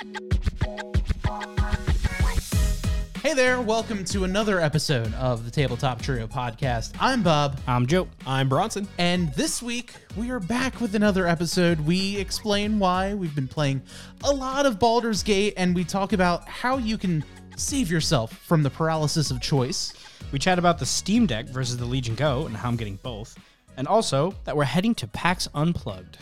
Hey there, welcome to another episode of the Tabletop Trio podcast. I'm Bob, I'm Joe. I'm Bronson. and this week we are back with another episode. We explain why we've been playing a lot of Baldur's Gate and we talk about how you can save yourself from the paralysis of choice. We chat about the Steam Deck versus the Legion Go and how I'm getting both. And also that we're heading to PAX Unplugged.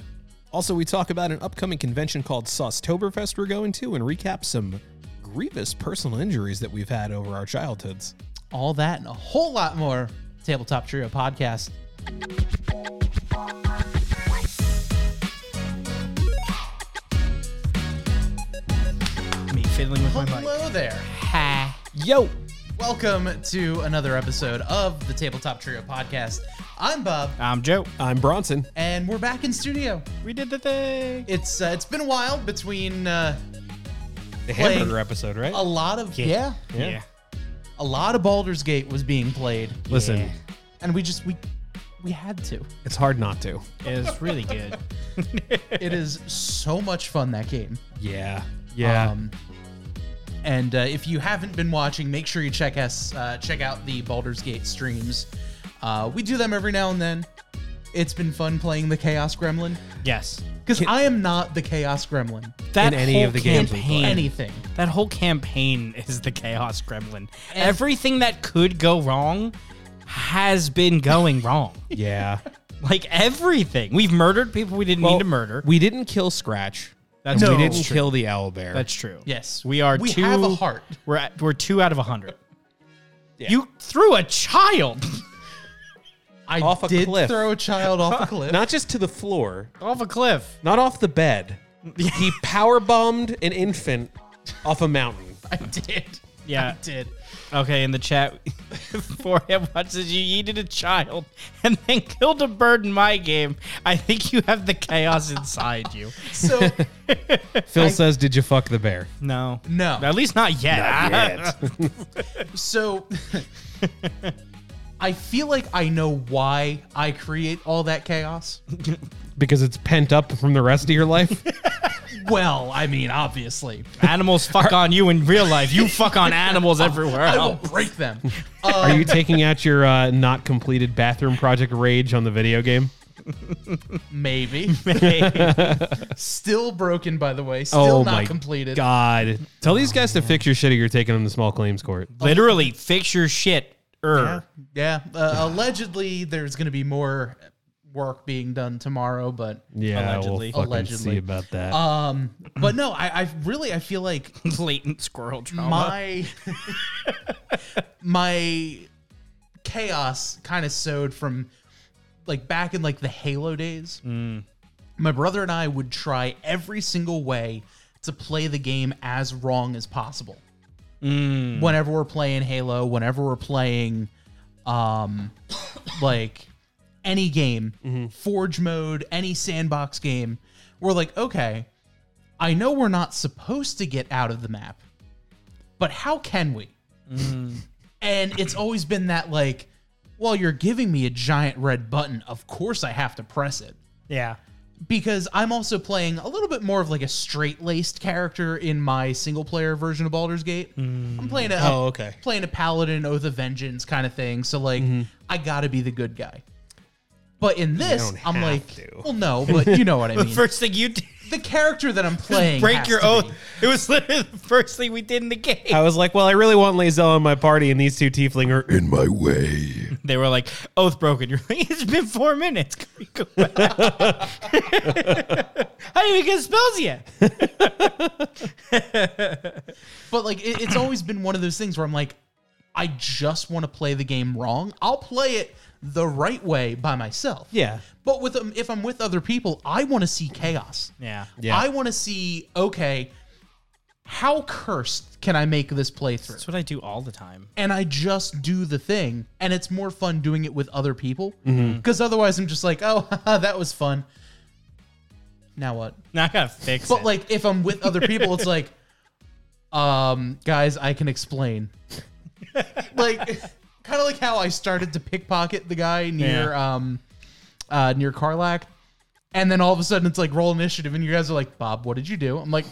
Also, we talk about an upcoming convention called Saucetoberfest we're going to and recap some grievous personal injuries that we've had over our childhoods. All that and a whole lot more. Tabletop Trio podcast. Me fiddling with my mic. Hello there. Ha. Yo! Welcome to another episode of the Tabletop Trio podcast. I'm Bob, I'm Joe. I'm Bronson. and we're back in studio. We did the thing. It's uh, it's been a while between uh, The Playing- hamburger episode, right? a lot of yeah. Yeah. a lot of Baldur's Gate was being played, Listen, Yeah. and we just we we had to. it's hard not to. It was really good. It is so much fun that game. Yeah. Yeah. Um, and uh, if you haven't been watching, make sure you check us uh, check out the Baldur's Gate streams. Uh, we do them every now and then. It's been fun playing the Chaos Gremlin yes. because I am not the Chaos Gremlin. That In any whole of the games we campaign, Anything. That whole campaign is the Chaos Gremlin. Everything that could go wrong has been going wrong. yeah. Like everything. We've murdered people we didn't need to murder. We didn't kill Scratch. That's No. we didn't true. kill the owl bear. That's true. Yes, We are We two. have a heart. We're at, we're two out of a hundred. You threw a child I Off a did cliff. throw a child off a cliff. not just to the floor, off a cliff. not off the bed. he power bombed an infant off a mountain. I did. Yeah. I did. Okay, in the chat, for him watches you yeeted a child and then killed a bird in my game. I think you have the chaos inside you. So Phil says, Did you fuck the bear? No, no. at least not yet. So I feel like I know why I create all that chaos. Because it's pent up from the rest of your life? Well, I mean, obviously, Animals fuck on you in real life. You fuck on animals everywhere I will else. break them. Are you taking out your uh, not completed bathroom project rage on the video game? Maybe. Still broken, by the way. Still oh not my completed. God. Tell these guys to fix your shit or you're taking them to small claims court. Literally, fix your shit. Er. Yeah. Uh, allegedly, there's going to be more work being done tomorrow, but Yeah, Allegedly. we'll Allegedly. see about that. um, but no, I, I really I feel like Latent squirrel trauma. my my chaos kind of sowed from like back in like the Halo days. My brother and I would try every single way to play the game as wrong as possible. Whenever we're playing Halo, whenever we're playing um like any game, mm-hmm. Forge mode, any sandbox game, we're like, okay, I know we're not supposed to get out of the map, but how can we? Mm-hmm. And it's always been that like, well, you're giving me a giant red button. Of course I have to press it. yeah. Because I'm also playing a little bit more of like a straight laced character in my single player version of Baldur's Gate. I'm mm. playing a Oh, okay. playing a paladin, oath of vengeance kind of thing. So like mm-hmm. I gotta be the good guy. But in this, don't I'm have like, to. well, no, but you know what I mean. The first thing you did the character that I'm playing break has your to oath. be. It was literally the first thing we did in the game. I was like, well, I really want Lae'zel in my party, and these two tiefling are in my way. They were like, oath broken. You're like, it's been four minutes. Can we go back? How do you get spells yet? But like it, it's always been one of those things where I'm like, I just want to play the game wrong. I'll play it the right way by myself. Yeah. But with um, if I'm with other people, I want to see chaos. Yeah. Yeah. I want to see okay, how cursed can I make this playthrough? That's what I do all the time. and I just do the thing, and it's more fun doing it with other people. Because otherwise, I'm just like, oh, that was fun. Now what? Now I gotta fix it. But it. like, if I'm with other people, it's like, um, guys, I can explain. Like, kind of like how I started to pickpocket the guy near, um, uh, near Karlach, and then all of a sudden it's like roll initiative, and you guys are like, Bob, what did you do? I'm like,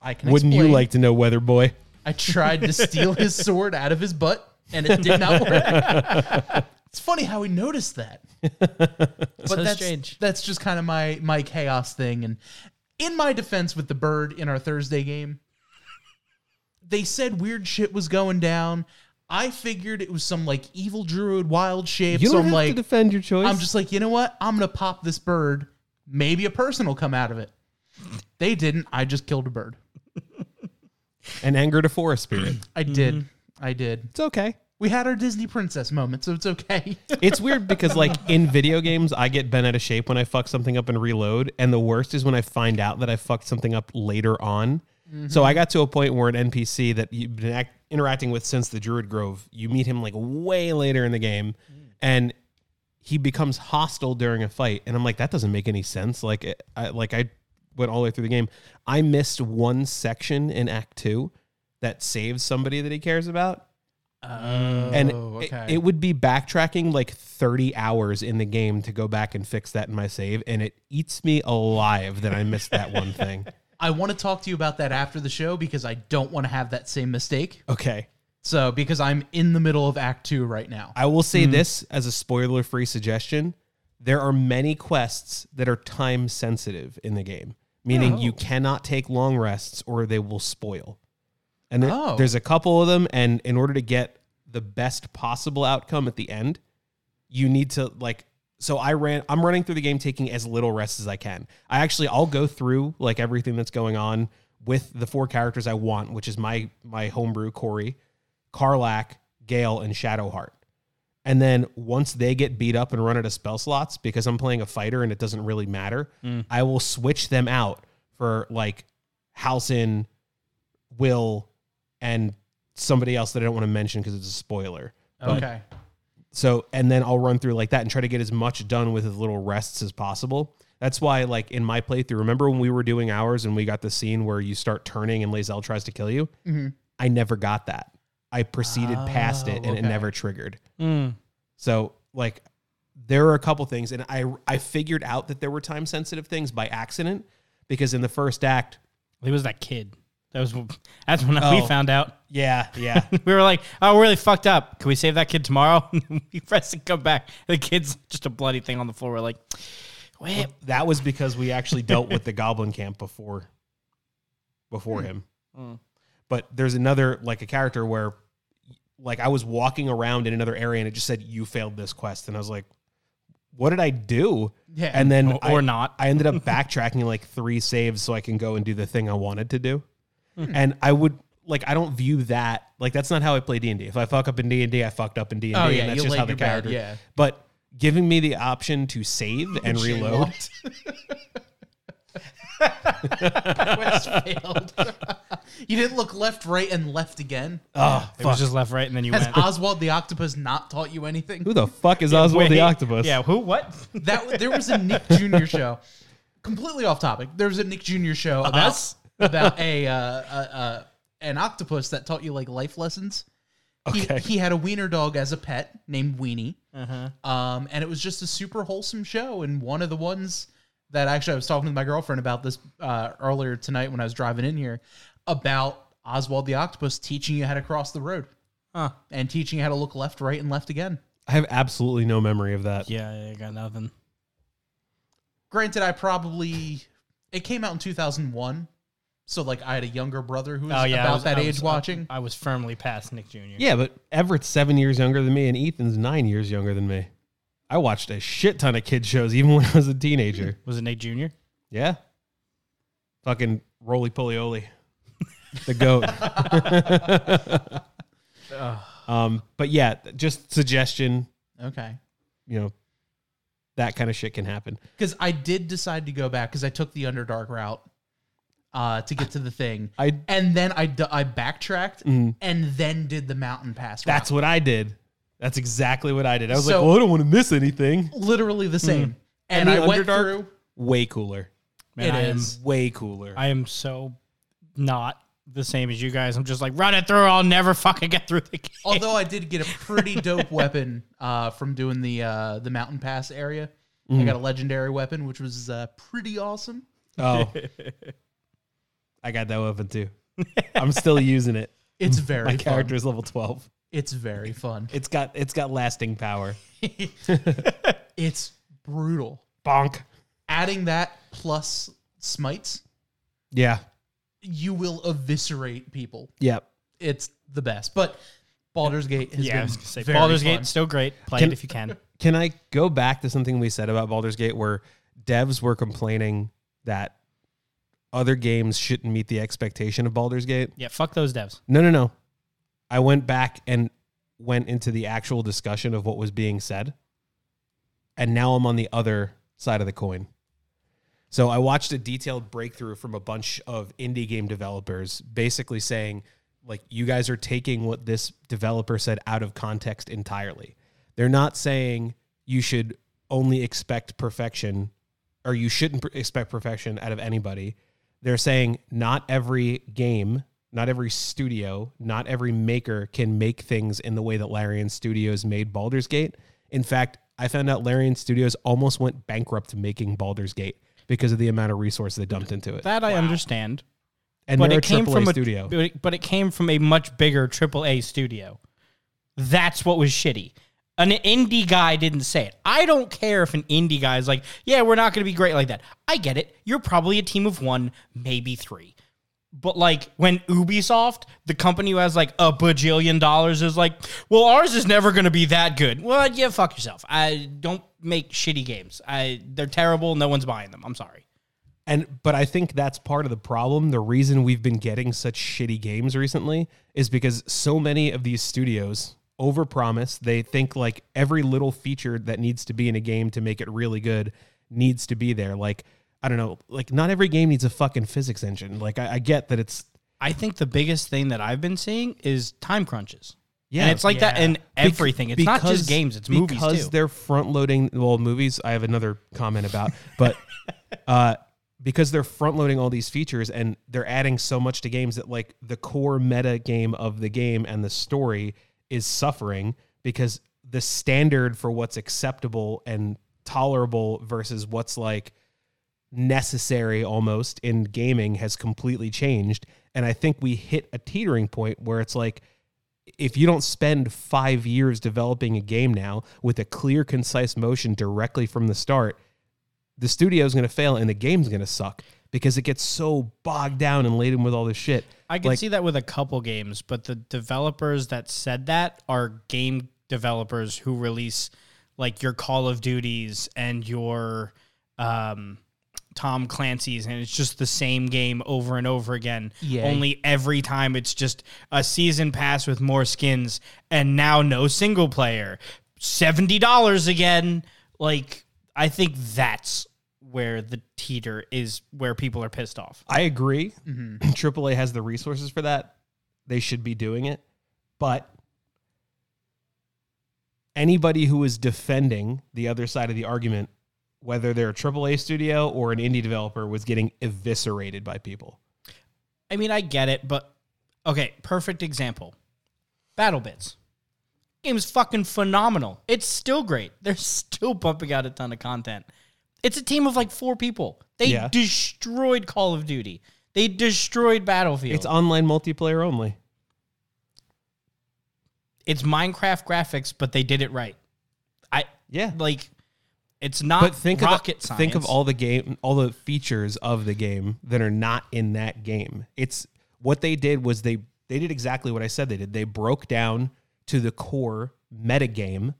I can. Wouldn't you like to know, Weather Boy? I tried to steal his sword out of his butt, and it did not work. it's funny how he noticed that. But So that's strange. that's just kind of my my chaos thing. And in my defense with the bird in our Thursday game, they said weird shit was going down. I figured it was some like evil druid wild shape. You so don't I'm have like, to defend your choice. I'm just like, you know what? I'm gonna pop this bird. Maybe a person will come out of it. They didn't. I just killed a bird. and angered a forest spirit. I did. I did. it's okay. We had our Disney princess moment, so it's okay. It's weird because like in video games, I get bent out of shape when I fuck something up and reload, and the worst is when I find out that I fucked something up later on. So I got to a point where an NPC that you've been act- interacting with since the Druid Grove, you meet him like way later in the game, and he becomes hostile during a fight, and I'm like, that doesn't make any sense. Like, it- I like I went all the way through the game. I missed one section in Act Two that saves somebody that he cares about oh, and Oh, it- it, would be backtracking like 30 hours in the game to go back and fix that in my save and it eats me alive that i missed that one thing I want to talk to you about that after the show because I don't want to have that same mistake. okay So, because I'm in the middle of Act Two right now. i will say hmm. this as a spoiler free suggestion there are many quests that are time sensitive in the game meaning you oh. cannot take long rests or they will spoil and there- Oh. there's a couple of them and in order to get the best possible outcome at the end you need to like so I ran I'm running through the game taking as little rest as I can. I actually I'll go through like everything that's going on with the four characters I want, which is my my homebrew Corey, Karlach, Gale, and Shadowheart. And then once they get beat up and run out of spell slots, because I'm playing a fighter and it doesn't really matter, mm. I will switch them out for like Halsin, Will, and somebody else that I don't want to mention because it's a spoiler. Okay. So, and then I'll run through like that and try to get as much done with as little rests as possible. That's why, like in my playthrough, remember when we were doing ours and we got the scene where you start turning and Lae'zel tries to kill you? I never got that. I proceeded past it and it never triggered. Mm. So, like, there are a couple things, and I I figured out that there were time sensitive things by accident because in the first act, It was that kid. That was that's when Oh. we found out. yeah, yeah, we were like, "Oh, we're really fucked up. Can we save that kid tomorrow?" we press and come back. The kid's just a bloody thing on the floor. We're like, "Wait, that was because we actually dealt with the goblin camp before before hmm. him hmm. but there's another like a character where like i was walking around in another area and it just said you failed this quest and i was like what did i do Yeah. and then Or- or I- not. i ended up backtracking like three saves so i can go and do the thing i wanted to do Hmm. and i would like i don't view that like that's not how i play d&d if i fuck up in d&d i fucked up in d&d Oh, yeah, and that's just how the your bed, character yeah. but giving me the option to save and reload Quest failed. you didn't look left, right, and left again. oh it was just left, right, and then you Has went." Oswald the Octopus not taught you anything? who the fuck is oswald the octopus Yeah, who? What? That there was a Nick Jr. show. Completely off topic. There was a Nick Jr. show uh, about Us? About a uh, uh, uh, an octopus that taught you like life lessons. He, Okay. he had a wiener dog as a pet named Weenie. Uh-huh. Um, and it was just a super wholesome show. And one of the ones that actually I was talking to my girlfriend about this uh, earlier tonight when I was driving in here about Oswald the octopus teaching you how to cross the road Huh. and teaching you how to look left, right, and left again. i have absolutely no memory of that Yeah, I got nothing. Granted, I probably it came out in 2001. So like I had a younger brother who was Oh yeah, I about was- that I age was- watching. I was firmly past Nick Jr. Yeah, but Everett's seven years younger than me, and Ethan's nine years younger than me. I watched a shit ton of kid shows even when I was a teenager. Was it Nick Jr.? Yeah, fucking Rolie Polie Olie, the goat. um, but yeah, just suggestion. okay. You know, that kind of shit can happen. Because I did decide to go back because I took the Underdark route uh, to get to the thing. I and then I, d- I backtracked and then did the mountain pass. route. that's what I did. That's exactly what I did. I was So- like, well, I don't want to miss anything. literally the same. And And, the I went Underdark? through. Way cooler. Man, It I am, is. Way cooler. I am so not the same as you guys. I'm just like run it through. I'll never fucking get through the game. Although I did get a pretty dope weapon uh, from doing the uh, the mountain pass area. I got a legendary weapon, which was uh, pretty awesome. Oh. I got that weapon too. I'm still using it. It's very My fun. character is level 12. It's very fun. It's got it's got lasting power. It's brutal. Bonk. Adding that plus smites, Yeah. you will eviscerate people. Yep. It's the best. But Baldur's Gate has Yeah, I been was say very Baldur's fun. Gate still great. Play Can- it if you can. Can I go back to something we said about Baldur's Gate where devs were complaining that other games shouldn't meet the expectation of Baldur's Gate? Yeah, fuck those devs. No, no, no. I went back and went into the actual discussion of what was being said. And now I'm on the other side of the coin. So I watched a detailed breakthrough from a bunch of indie game developers basically saying like you guys are taking what this developer said out of context entirely. They're not saying you should only expect perfection or you shouldn't expect perfection out of anybody. They're saying not every game, not every studio, not every maker can make things in the way that Larian Studios made Baldur's Gate. In fact, I found out Larian Studios almost went bankrupt making Baldur's Gate because of the amount of resources they dumped into it. That I understand. and but they're it came AAA from a studio. But it, but it came from a much bigger AAA studio. That's what was shitty. An indie guy didn't say it. I don't care if an indie guy is like, yeah, we're not going to be great like that. I get it. You're probably a team of one, maybe three. But like when Ubisoft, the company who has like a bajillion dollars, is like, well, ours is never going to be that good. Well, yeah, fuck yourself. I don't make shitty games. I they're terrible. No one's buying them. I'm sorry. And but I think that's part of the problem. The reason we've been getting such shitty games recently is because so many of these studios overpromise. They think like every little feature that needs to be in a game to make it really good needs to be there. Like I don't know, like not every game needs a fucking physics engine. Like I, I get that it's I think the biggest thing that I've been seeing is time crunches. Yeah. and it's like that in everything. It's not just games; it's movies because too. they're front loading. Well, movies. I have another comment about, but uh, because they're front loading all these features and they're adding so much to games that like the core meta game of the game and the story is suffering because the standard for what's acceptable and tolerable versus what's like necessary almost in gaming has completely changed. And i think we hit a teetering point where it's like if you don't spend five years developing a game now with a clear, concise motion directly from the start, the studio is going to fail and the game's going to suck because it gets so bogged down and laden with all this shit. I can like- see that with a couple games, but the developers that said that are game developers who release like your Call of Duties and your um, Tom Clancy's, and it's just the same game over and over again. Only every time it's just a season pass with more skins, and now no single player. Seventy dollars again. Like I think that's where the teeter is, where people are pissed off. I agree. Mm-hmm. AAA has the resources for that. They should be doing it. But anybody who is defending the other side of the argument, whether they're a AAA studio or an indie developer, was getting eviscerated by people. I mean, I get it, but okay, perfect example. Battle Bits. Game's fucking phenomenal. It's still great. They're still pumping out a ton of content. It's a team of like four people. They Yeah. destroyed Call of Duty. They destroyed Battlefield. It's online multiplayer only. it's Minecraft graphics, but they did it right. I Yeah. like it's not but think rocket of science. think of all the game all the features of the game that are not in that game it's what they did was they they did exactly what i said they did they broke down to the core meta game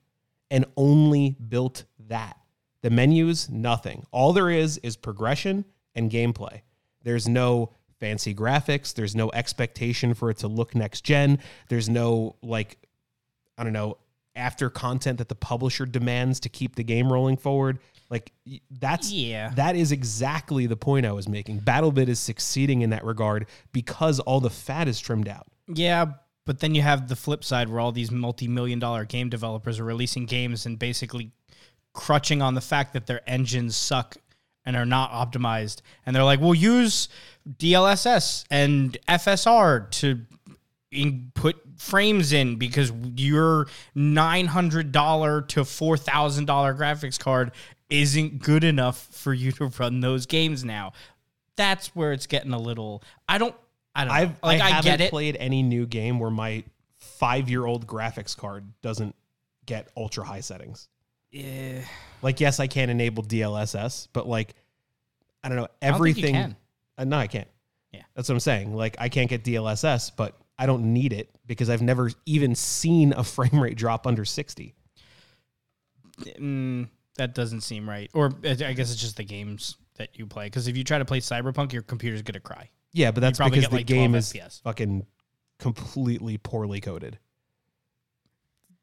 and only built that the menus nothing all there is is progression and gameplay there's no fancy graphics there's no expectation for it to look next gen there's no like I don't know, after content that the publisher demands to keep the game rolling forward. Like that's Yeah. that is exactly the point I was making. BattleBit is succeeding in that regard because all the fat is trimmed out. Yeah, but then you have the flip side where all these multi-million dollar game developers are releasing games and basically crutching on the fact that their engines suck and are not optimized. And they're like, "We'll use DLSS and FSR to in, put frames in because your $900 to $4,000 graphics card isn't good enough for you to run those games now." that's where it's getting a little. I don't. I don't. I've, like, I, I haven't get it. played any new game where my five year old graphics card doesn't get ultra high settings. Yeah. Like, yes, I can enable DLSS, but like, I don't know I don't think you everything. can. Uh, no, I can't. Yeah. that's what I'm saying. Like, I can't get DLSS, but I don't need it because I've never even seen a frame rate drop under 60. Mm, that doesn't seem right. Or I guess it's just the games that you play. Because if you try to play Cyberpunk, your computer's gonna cry. Yeah, but that's because the like, game is FPS. fucking completely poorly coded.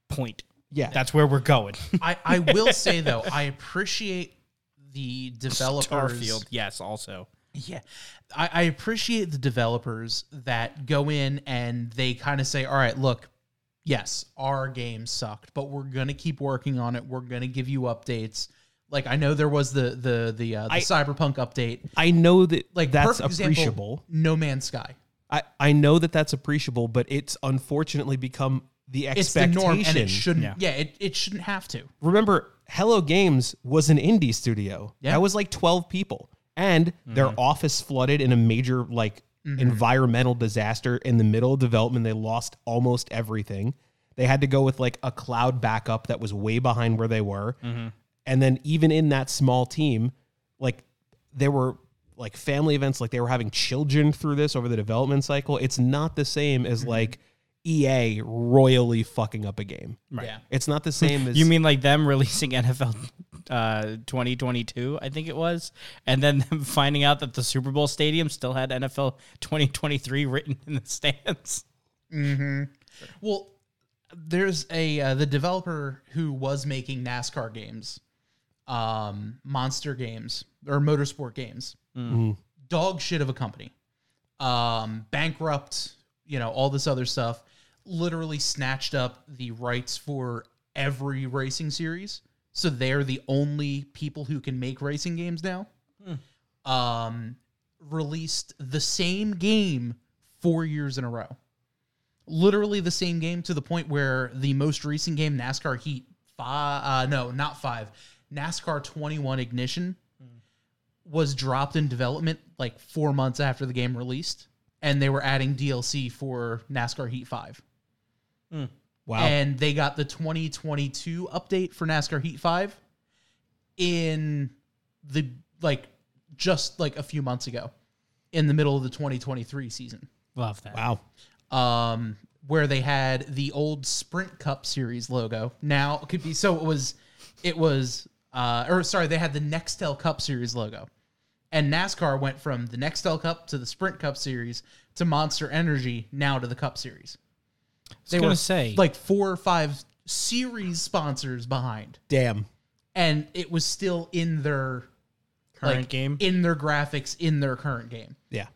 Point. Yeah, That's where we're going. I, I will say though, I appreciate the developers. Starfield, yes. Also, Yeah. I, I appreciate the developers that go in and they kind of say, all right, look, yes, our game sucked, but we're gonna keep working on it. We're gonna give you updates. Like I know there was the the the, uh, the I- cyberpunk update. I know that Like that's perfect example, appreciable. no Man's Sky. I, I know that that's appreciable, but it's unfortunately become the It's the expectation. norm, and it shouldn't. Yeah. Yeah, it, it shouldn't have to. Remember, Hello Games was an indie studio. Yeah. That was like 12 people. And their mm-hmm. office flooded in a major like mm-hmm. environmental disaster in the middle of development. They lost almost everything. They had to go with like a cloud backup that was way behind where they were. Mm-hmm. And then even in that small team, like there were like family events, like they were having children through this over the development cycle. It's not the same as like EA royally fucking up a game. Yeah. It's not the same as you mean like them releasing NFL uh, 2022? I think it was, and then them finding out that the Super Bowl stadium still had NFL 2023 written in the stands. Well, there's a uh, the developer who was making NASCAR games, um, monster games or motorsport games. Dog shit of a company, um, bankrupt. You know all this other stuff. Literally snatched up the rights for every racing series, so they're the only people who can make racing games now. Um, released the same game four years in a row. Literally the same game to the point where the most recent game, NASCAR Heat five, uh, no, not five, NASCAR 21 Ignition, was dropped in development like four months after the game released, and they were adding DLC for NASCAR Heat Five, wow. and they got the 2022 update for NASCAR Heat Five in the like just like a few months ago, in the middle of the 2023 season Love that. wow. um, where they had the old Sprint Cup Series logo. Now it could be so it was, it was, uh, or sorry, they had the Nextel Cup Series logo, and NASCAR went from the Nextel Cup to the Sprint Cup Series to Monster Energy now to the Cup Series. They gonna were say- like four or five series sponsors behind, Damn. and it was still in their Current like, game. in their graphics in their current game. Yeah.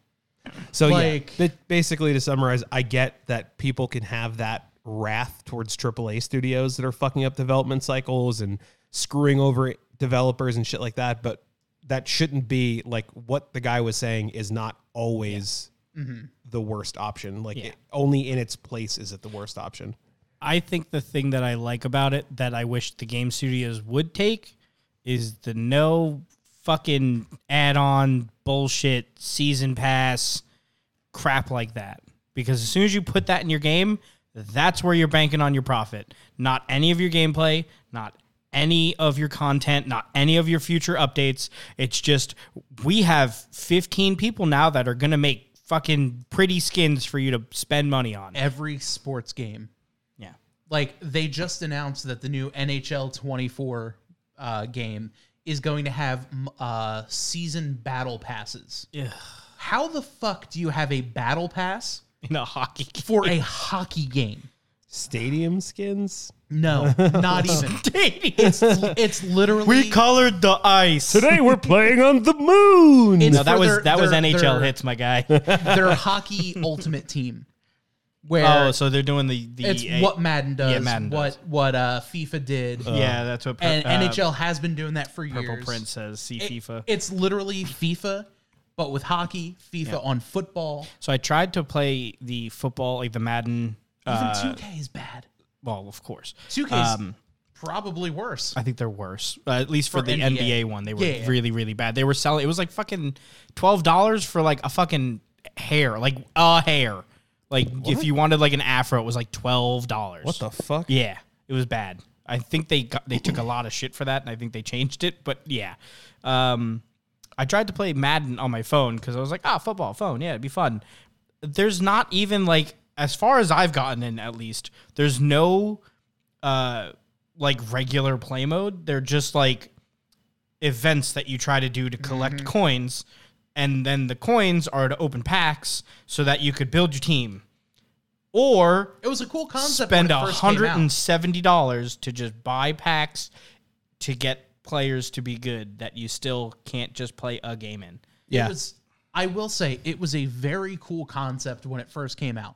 So Like- yeah, but basically to summarize, I get that people can have that wrath towards AAA studios that are fucking up development cycles and screwing over developers and shit like that, but that shouldn't be like what the guy was saying is not always Mm-hmm. the worst option. Like Yeah. it, only in its place is it the worst option. I think the thing that I like about it that I wish the game studios would take is the no fucking add-on bullshit season pass crap like that. Because as soon as you put that in your game, that's where you're banking on your profit. Not any of your gameplay, not any of your content, not any of your future updates. It's just we have 15 people now that are going to make fucking pretty skins for you to spend money on. Every sports game Yeah. like they just announced that the new NHL 24 uh, game is going to have uh, season battle passes. Ugh. How the fuck do you have a battle pass in a hockey game. for a hockey game? Stadium skins? No, not even. It's it's literally We colored the ice. Today we're playing on the moon. It's no, that for was their- that was their- NHL their- hits, my guy. their hockey ultimate team. Where oh, so they're doing the the it's A- what Madden does, Yeah, Madden what does. what uh, FIFA did, yeah, that's what. and uh, NHL has been doing that for years. Purple years. Prince says. See It- FIFA. It's literally FIFA, but with hockey, FIFA on football. so I tried to play the football, like the Madden. Even Uh, 2K is bad. Well, of course. 2K is Um, probably worse. I think they're worse. Uh, at least for, For the NBA. NBA. one, they were Yeah, yeah. really, really bad. They were selling. It was like fucking twelve dollars for like a fucking hair, like a hair. Like if you wanted like an afro, it was like twelve dollars. What the fuck? Yeah, it was bad. I think they got they took a lot of shit for that, and I think they changed it. But yeah, um, I tried to play Madden on my phone because I was like, ah, football phone, yeah, it'd be fun. There's not even like, as far as I've gotten in, at least, there's no uh like regular play mode. They're just like events that you try to do to collect coins, and then the coins are to open packs so that you could build your team. Or It was a cool concept. spend when a it first came hundred out. and seventy dollars to just buy packs to get players to be good that you still can't just play a game in. Yeah. It was, I will say it was a very cool concept when it first came out.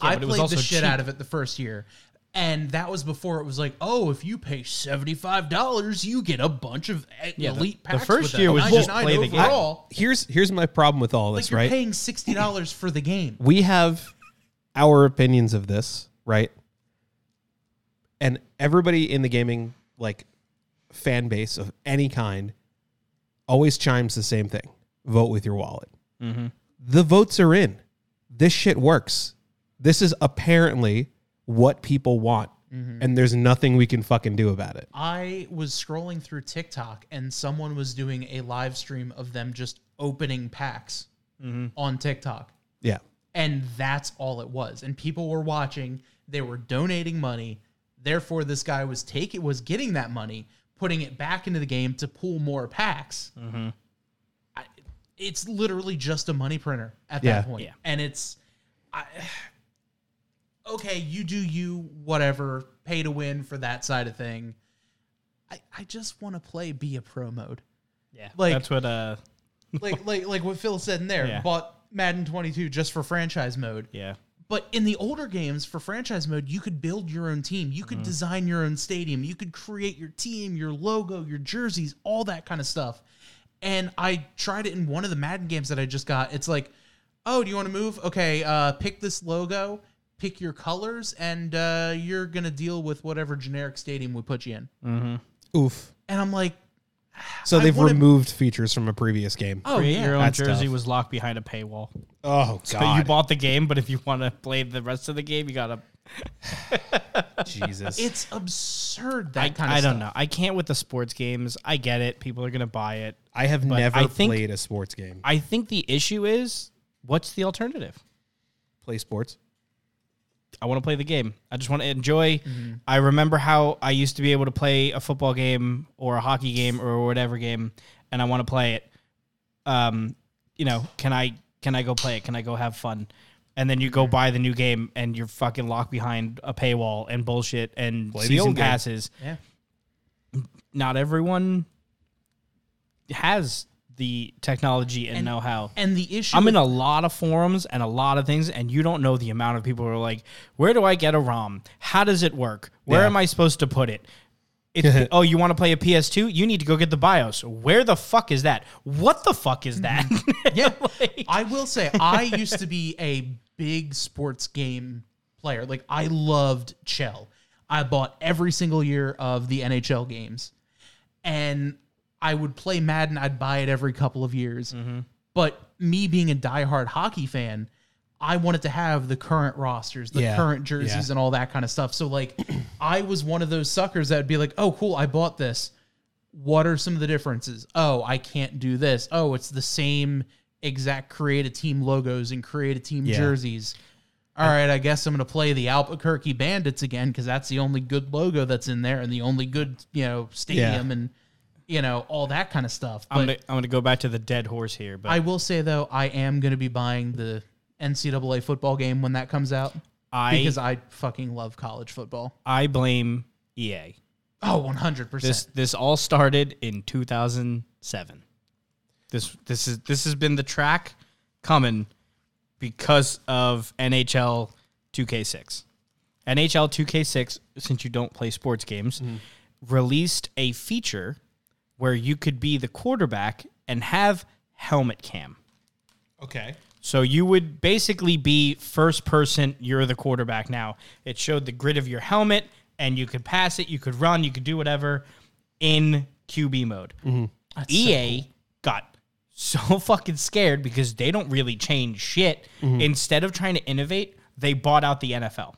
I but it was played also the shit cheap. out of it the first year. And that was before it was like, oh, if you pay seventy five dollars, you get a bunch of Yeah, the- elite the packs. first with year was just play the game. overall. Here's here's my problem with all Like this, you're right? paying sixty dollars for the game. we have our opinions of this, right? And everybody in the gaming like fan base of any kind always chimes the same thing: vote with your wallet. Mm-hmm. The votes are in. This shit works. This is apparently what people want, mm-hmm. and there's nothing we can fucking do about it. I was scrolling through TikTok and someone was doing a live stream of them just opening packs mm-hmm. on TikTok. Yeah, And that's all it was. And people were watching, they were donating money. Therefore, this guy was taking was getting that money, putting it back into the game to pull more packs. Mm-hmm. I, it's literally just a money printer at Yeah. that point. Yeah. And it's I, okay, you do you, whatever, pay to win for that side of thing. I, I just want to play be a pro mode. Yeah, Like- that's what. Uh, Like like like what Phil said in there. Yeah. Bought Madden 22 just for franchise mode. yeah, But in the older games for franchise mode, you could build your own team. You could design your own stadium. You could create your team, your logo, your jerseys, all that kind of stuff. And I tried it in one of the Madden games that I just got. It's like, oh, do you want to move? Okay, uh, pick this logo, pick your colors, and uh, you're gonna deal with whatever generic stadium we put you in. oof. And I'm like, So I they've wanna- removed features from a previous game. oh create yeah, your own that's jersey tough. was locked behind a paywall. Oh So god, you bought the game, but if you want to play the rest of the game, you gotta. Jesus. it's absurd that I, kind of I stuff. don't know. I can't with the sports games. I get it. People are gonna buy it. I have never I think- played a sports game. I think the issue is what's the alternative? Play sports. I want to play the game. I just want to enjoy. Mm-hmm. I remember how I used to be able to play a football game or a hockey game or whatever game, and I want to play it. Um, you know, can I can I go play it? Can I go have fun? And then you go buy the new game, and you're fucking locked behind a paywall and bullshit and Play season game. passes. Yeah. Not everyone has the technology and, And- know-how. And the issue I'm in a lot of forums and a lot of things, and you don't know the amount of people who are like, "Where do I get a ROM? How does it work? Where Yeah. am I supposed to put it?" It's, oh, you want to play a PS2? You need to go get the BIOS. Where the fuck is that? What the fuck is that? Mm-hmm. Yeah, Like- I will say I used to be a big sports game player. Like I loved Chell. I bought every single year of the NHL games, and I would play Madden. I'd buy it every couple of years. Mm-hmm. But me being a diehard hockey fan, I wanted to have the current rosters, the Yeah, current jerseys, yeah. and all that kind of stuff. So like, I was one of those suckers that would be like, "Oh, cool, I bought this." what are some of the differences? Oh, I can't do this. Oh, it's the same exact create a team logos and create a team Yeah. jerseys. All right, I guess I'm going to play the Albuquerque Bandits again because that's the only good logo that's in there and the only good, you know, stadium and you know all that kind of stuff. I'm But gonna, I'm gonna go back to the dead horse here, but I I, will say though, I am going to be buying the NCAA football game when that comes out I because I fucking love college football. I blame EA. Oh, 100 This percent. this all started in 2007. This this is this has been the track coming because of NHL 2K6. NHL 2K6, since you don't play sports games, mm-hmm. released a feature where you could be the quarterback and have helmet cam. Okay. So you would basically be first person, you're the quarterback now. It showed the grid of your helmet and you could pass it, you could run, you could do whatever in QB mode. Mm-hmm. EA got so fucking scared because they don't really change shit. Instead of trying to innovate, they bought out the NFL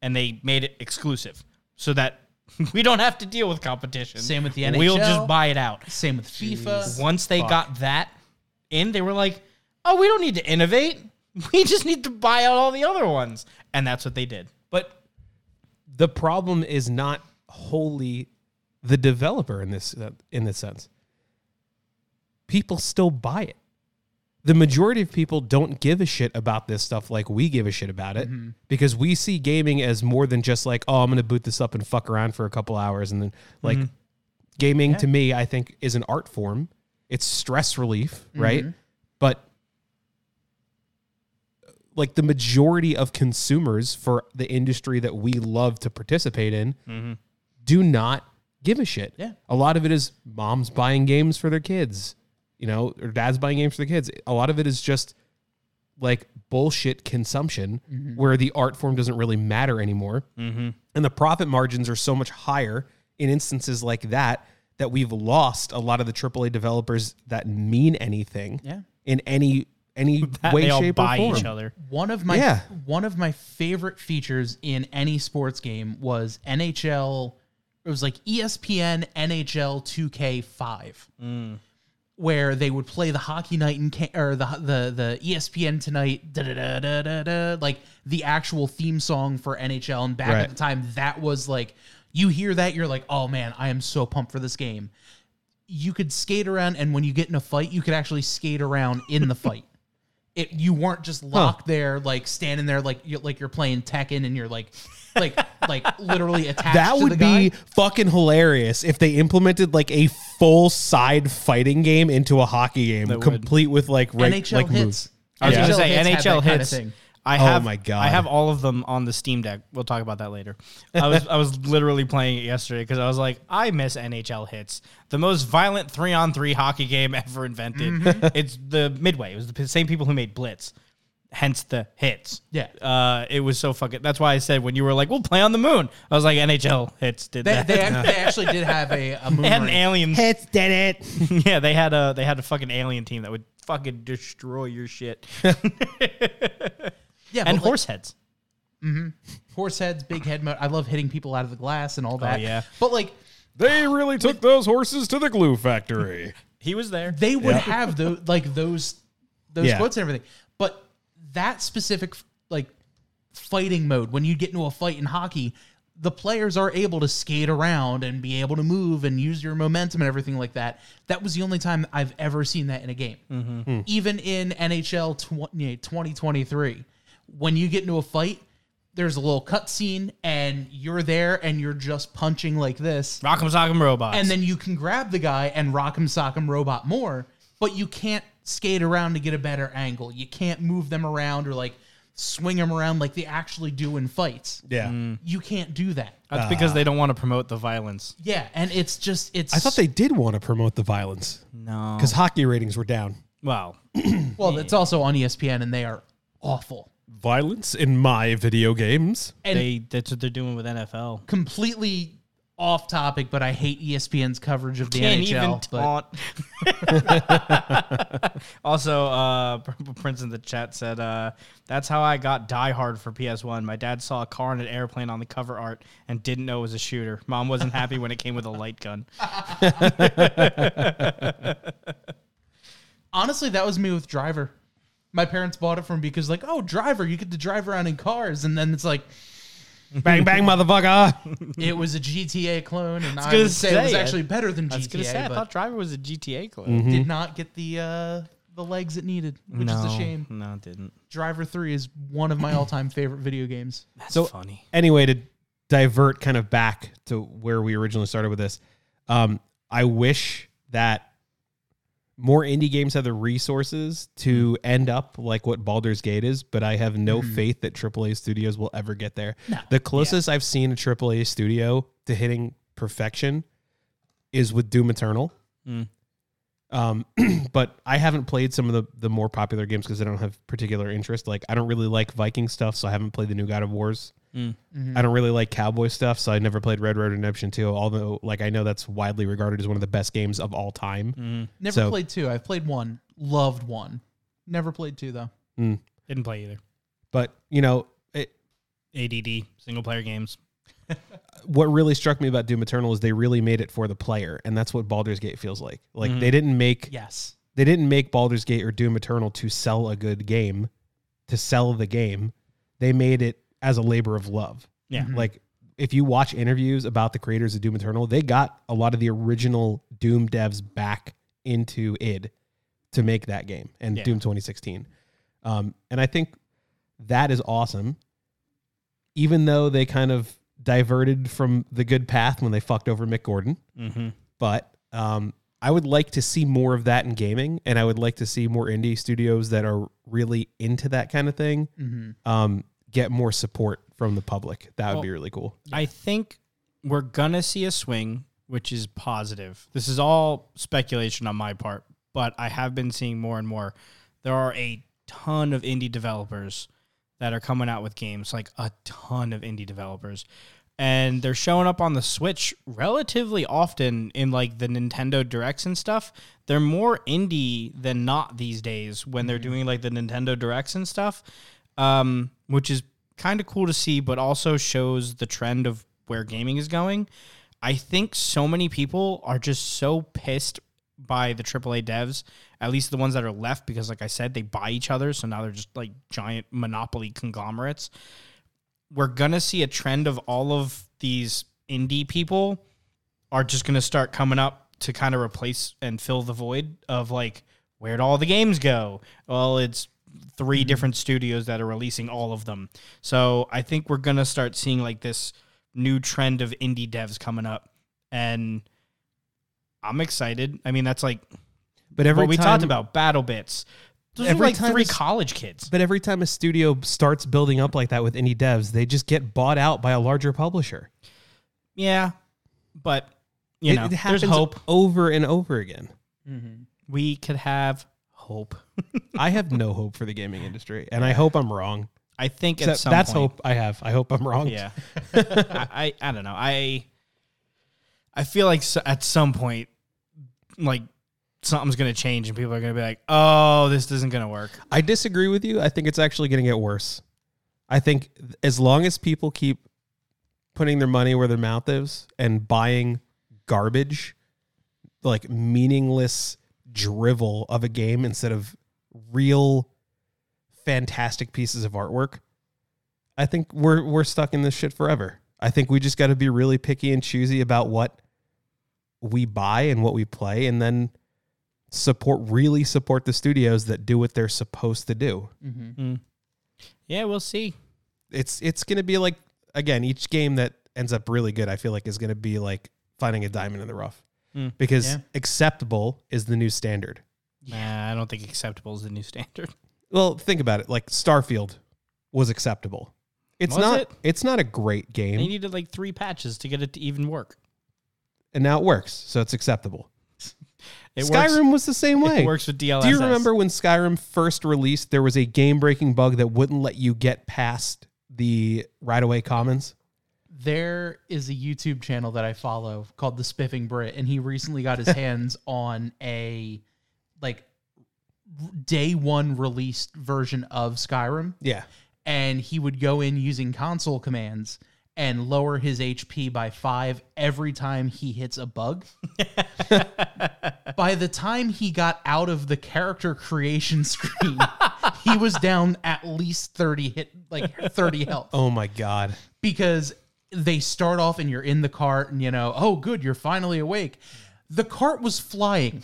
and they made it exclusive so that we don't have to deal with competition. Same with the NHL. We'll just buy it out. Same with FIFA. Once they got that in, they were like, "Oh, we don't need to innovate. We just need to buy out all the other ones." And that's what they did. But the problem is not wholly the developer in this uh, in this sense. People still buy it. The majority of people don't give a shit about this stuff like we give a shit about it mm-hmm. because we see gaming as more than just like, oh, I'm going to boot this up and fuck around for a couple hours and then like mm-hmm. gaming to me I think is an art form. It's stress relief, right? Mm-hmm. But like the majority of consumers for the industry that we love to participate in do not give a shit. Yeah. A lot of it is moms buying games for their kids, you know, or dads buying games for the kids. A lot of it is just like bullshit consumption mm-hmm. where the art form doesn't really matter anymore. Mm-hmm. And the profit margins are so much higher in instances like that that we've lost a lot of the AAA developers that mean anything Yeah. in any any That way, they all shape, buy or form. each other. One of my Yeah. one of my favorite features in any sports game was NHL. It was like ESPN NHL 2K5, where they would play the hockey night and ca- or the the the ESPN tonight, da da da da da like the actual theme song for NHL. And back Right. at the time, that was like you hear that, you're like, oh man, I am so pumped for this game. You could skate around, and when you get in a fight, you could actually skate around in the fight it you weren't just locked there like standing there like you like you're playing Tekken and you're like like like literally attached That to would the be fucking hilarious if they implemented like a full side fighting game into a hockey game, would. complete with like right, NHL like hits. moves. I was Yeah. gonna say had NHL that kinda hits. thing. I Oh have my God. I have all of them on the Steam Deck. We'll talk about that later. I was I was literally playing it yesterday because I was like, I miss NHL hits, the most violent three on three hockey game ever invented. Mm-hmm. It's the Midway. It was the same people who made Blitz, hence the hits. Yeah. uh, it was so fucking. That's why I said when you were like, we'll play on the moon. I was like, NHL hits did They, that. they, ac- they actually did have a, a moon They had an ring. alien. Hits did it. yeah, they had a they had a fucking alien team that would fucking destroy your shit. yeah, and but, like, horse heads. horse heads, big head mode. I love hitting people out of the glass and all that. yeah. but like They really took those horses to the glue factory. He was there. they would have those like those those Yeah. quotes and everything. That specific like fighting mode, when you get into a fight in hockey, the players are able to skate around and be able to move and use your momentum and everything like that. That was the only time I've ever seen that in a game. Mm-hmm. Hmm. Even in NHL 20, 2023, when you get into a fight, there's a little cutscene and you're there and you're just punching like this Rock'em Sock'em Robots. and then you can grab the guy and rock him, sock him, robot more, but you can't skate around to get a better angle. You can't move them around or like swing them around like they actually do in fights. Yeah. Mm. You can't do that. That's because they don't want to promote the violence. Yeah, and it's just it's. I thought they did want to promote the violence No. because hockey ratings were down. Well, well, it's also on ESPN and they are awful Violence in my video games. and they that's what they're doing with NFL. completely off topic. But I hate ESPN's coverage of the Can't NHL. even but also, uh, Prince in the chat said, uh, "That's how I got Die Hard for PS1. My dad saw a car and an airplane on the cover art and didn't know it was a shooter. Mom wasn't happy when it came with a light gun. honestly, that was me with Driver. My parents bought it for me because like, oh, Driver, you get to drive around in cars, and then it's like. Bang bang, motherfucker. It was a GTA clone, and I was gonna would say, it was say, actually better than I was gonna GTA, say I but thought Driver was a GTA clone. did not get the uh, the legs it needed, which is a shame. No, it didn't. Driver Three is one of my all time favorite video games. That's So- funny. anyway, to divert kind of back to where we originally started with this, um, I wish that more indie games have the resources to end up like what Baldur's Gate is, but I have no faith that AAA studios will ever get there. The closest I've seen a AAA studio to hitting perfection is with Doom Eternal. Mm. Um, but I haven't played some of the, the more popular games because I don't have particular interest. Like I don't really like Viking stuff, so I haven't played the new God of Wars. Mm. I don't really like cowboy stuff, so I never played Red Road Redemption 2, although like I know that's widely regarded as one of the best games of all time. Mm. Never So- played two. I've played one. Loved one. Never played two though. Mm. Didn't play either. But, you know, it, ADD single player games. what really struck me about Doom Eternal is they really made it for the player, and that's what Baldur's Gate feels like. Like mm-hmm. they didn't make Yes. they didn't make Baldur's Gate or Doom Eternal to sell a good game, to sell the game. They made it as a labor of love. Yeah. Like if you watch interviews about the creators of Doom Eternal, they got a lot of the original Doom devs back into id to make that game and Yeah. Doom 2016. Um, and I think that is awesome. Even though they kind of diverted from the good path when they fucked over Mick Gordon Mm-hmm. but um, I would like to see more of that in gaming, and I would like to see more indie studios that are really into that kind of thing um, get more support from the public. That would Well, be really cool. I think we're gonna see a swing, which is positive. This is all speculation on my part, but I have been seeing more and more. There are a ton of indie developers that are coming out with games, like a ton of indie developers. And they're showing up on the Switch relatively often in like the Nintendo Directs and stuff. They're more indie than not these days when they're mm-hmm. doing like the Nintendo Directs and stuff, um, which is kind of cool to see, but also shows the trend of where gaming is going. I think so many people are just so pissed by the AAA devs, at least the ones that are left, because like I said, they buy each other, so now they're just like giant monopoly conglomerates. We're gonna see a trend of all of these indie people are just gonna start coming up to kind of replace and fill the void of like where'd all the games go? Well, it's 3 mm-hmm. different studios that are releasing all of them. So I think we're gonna start seeing like this new trend of indie devs coming up, and I'm excited. I mean, that's like But every what we time, talked about battle bits. Those Every are like time three college kids. But every time a studio starts building up like that with indie devs, they just get bought out by a larger publisher. Yeah, but you it, know, it there's hope. over and over again. Mm-hmm. We could have hope. I have no hope for the gaming industry, and I hope I'm wrong. I think at Except some that's point, hope I have. I hope I'm wrong. Yeah, I, I I don't know. I I feel like so, at some point, like something's gonna change, and people are gonna be like, "Oh, this isn't gonna work." I disagree with you. I think it's actually going to get worse. I think as long as people keep putting their money where their mouth is and buying garbage, like meaningless drivel of a game instead of real fantastic pieces of artwork, I think we're we're stuck in this shit forever. I think we just got to be really picky and choosy about what we buy and what we play and then support really support the studios that do what they're supposed to do. Mm-hmm. Mm. Yeah, we'll see. It's it's going to be like again, each game that ends up really good, I feel like is going to be like finding a diamond in the rough. Mm. Because Yeah. acceptable is the new standard. Nah, I don't think acceptable is the new standard. Well, think about it. Like Starfield was acceptable. It's Was not it? it's not a great game They needed like three patches to get it to even work. and now it works, so it's acceptable. It Skyrim works, was the same way. It works with DLSS. Do you remember when Skyrim first released there was a game-breaking bug that wouldn't let you get past the right away commons? There is a YouTube channel that I follow called The Spiffing Brit, and he recently got his hands on a like day one released version of Skyrim, Yeah. and he would go in using console commands and lower his HP by five every time he hits a bug. by the time he got out of the character creation screen, he was down at least 30 hit like 30 health Oh my god. because they start off and you're in the cart and you know, oh good, you're finally awake. The cart was flying.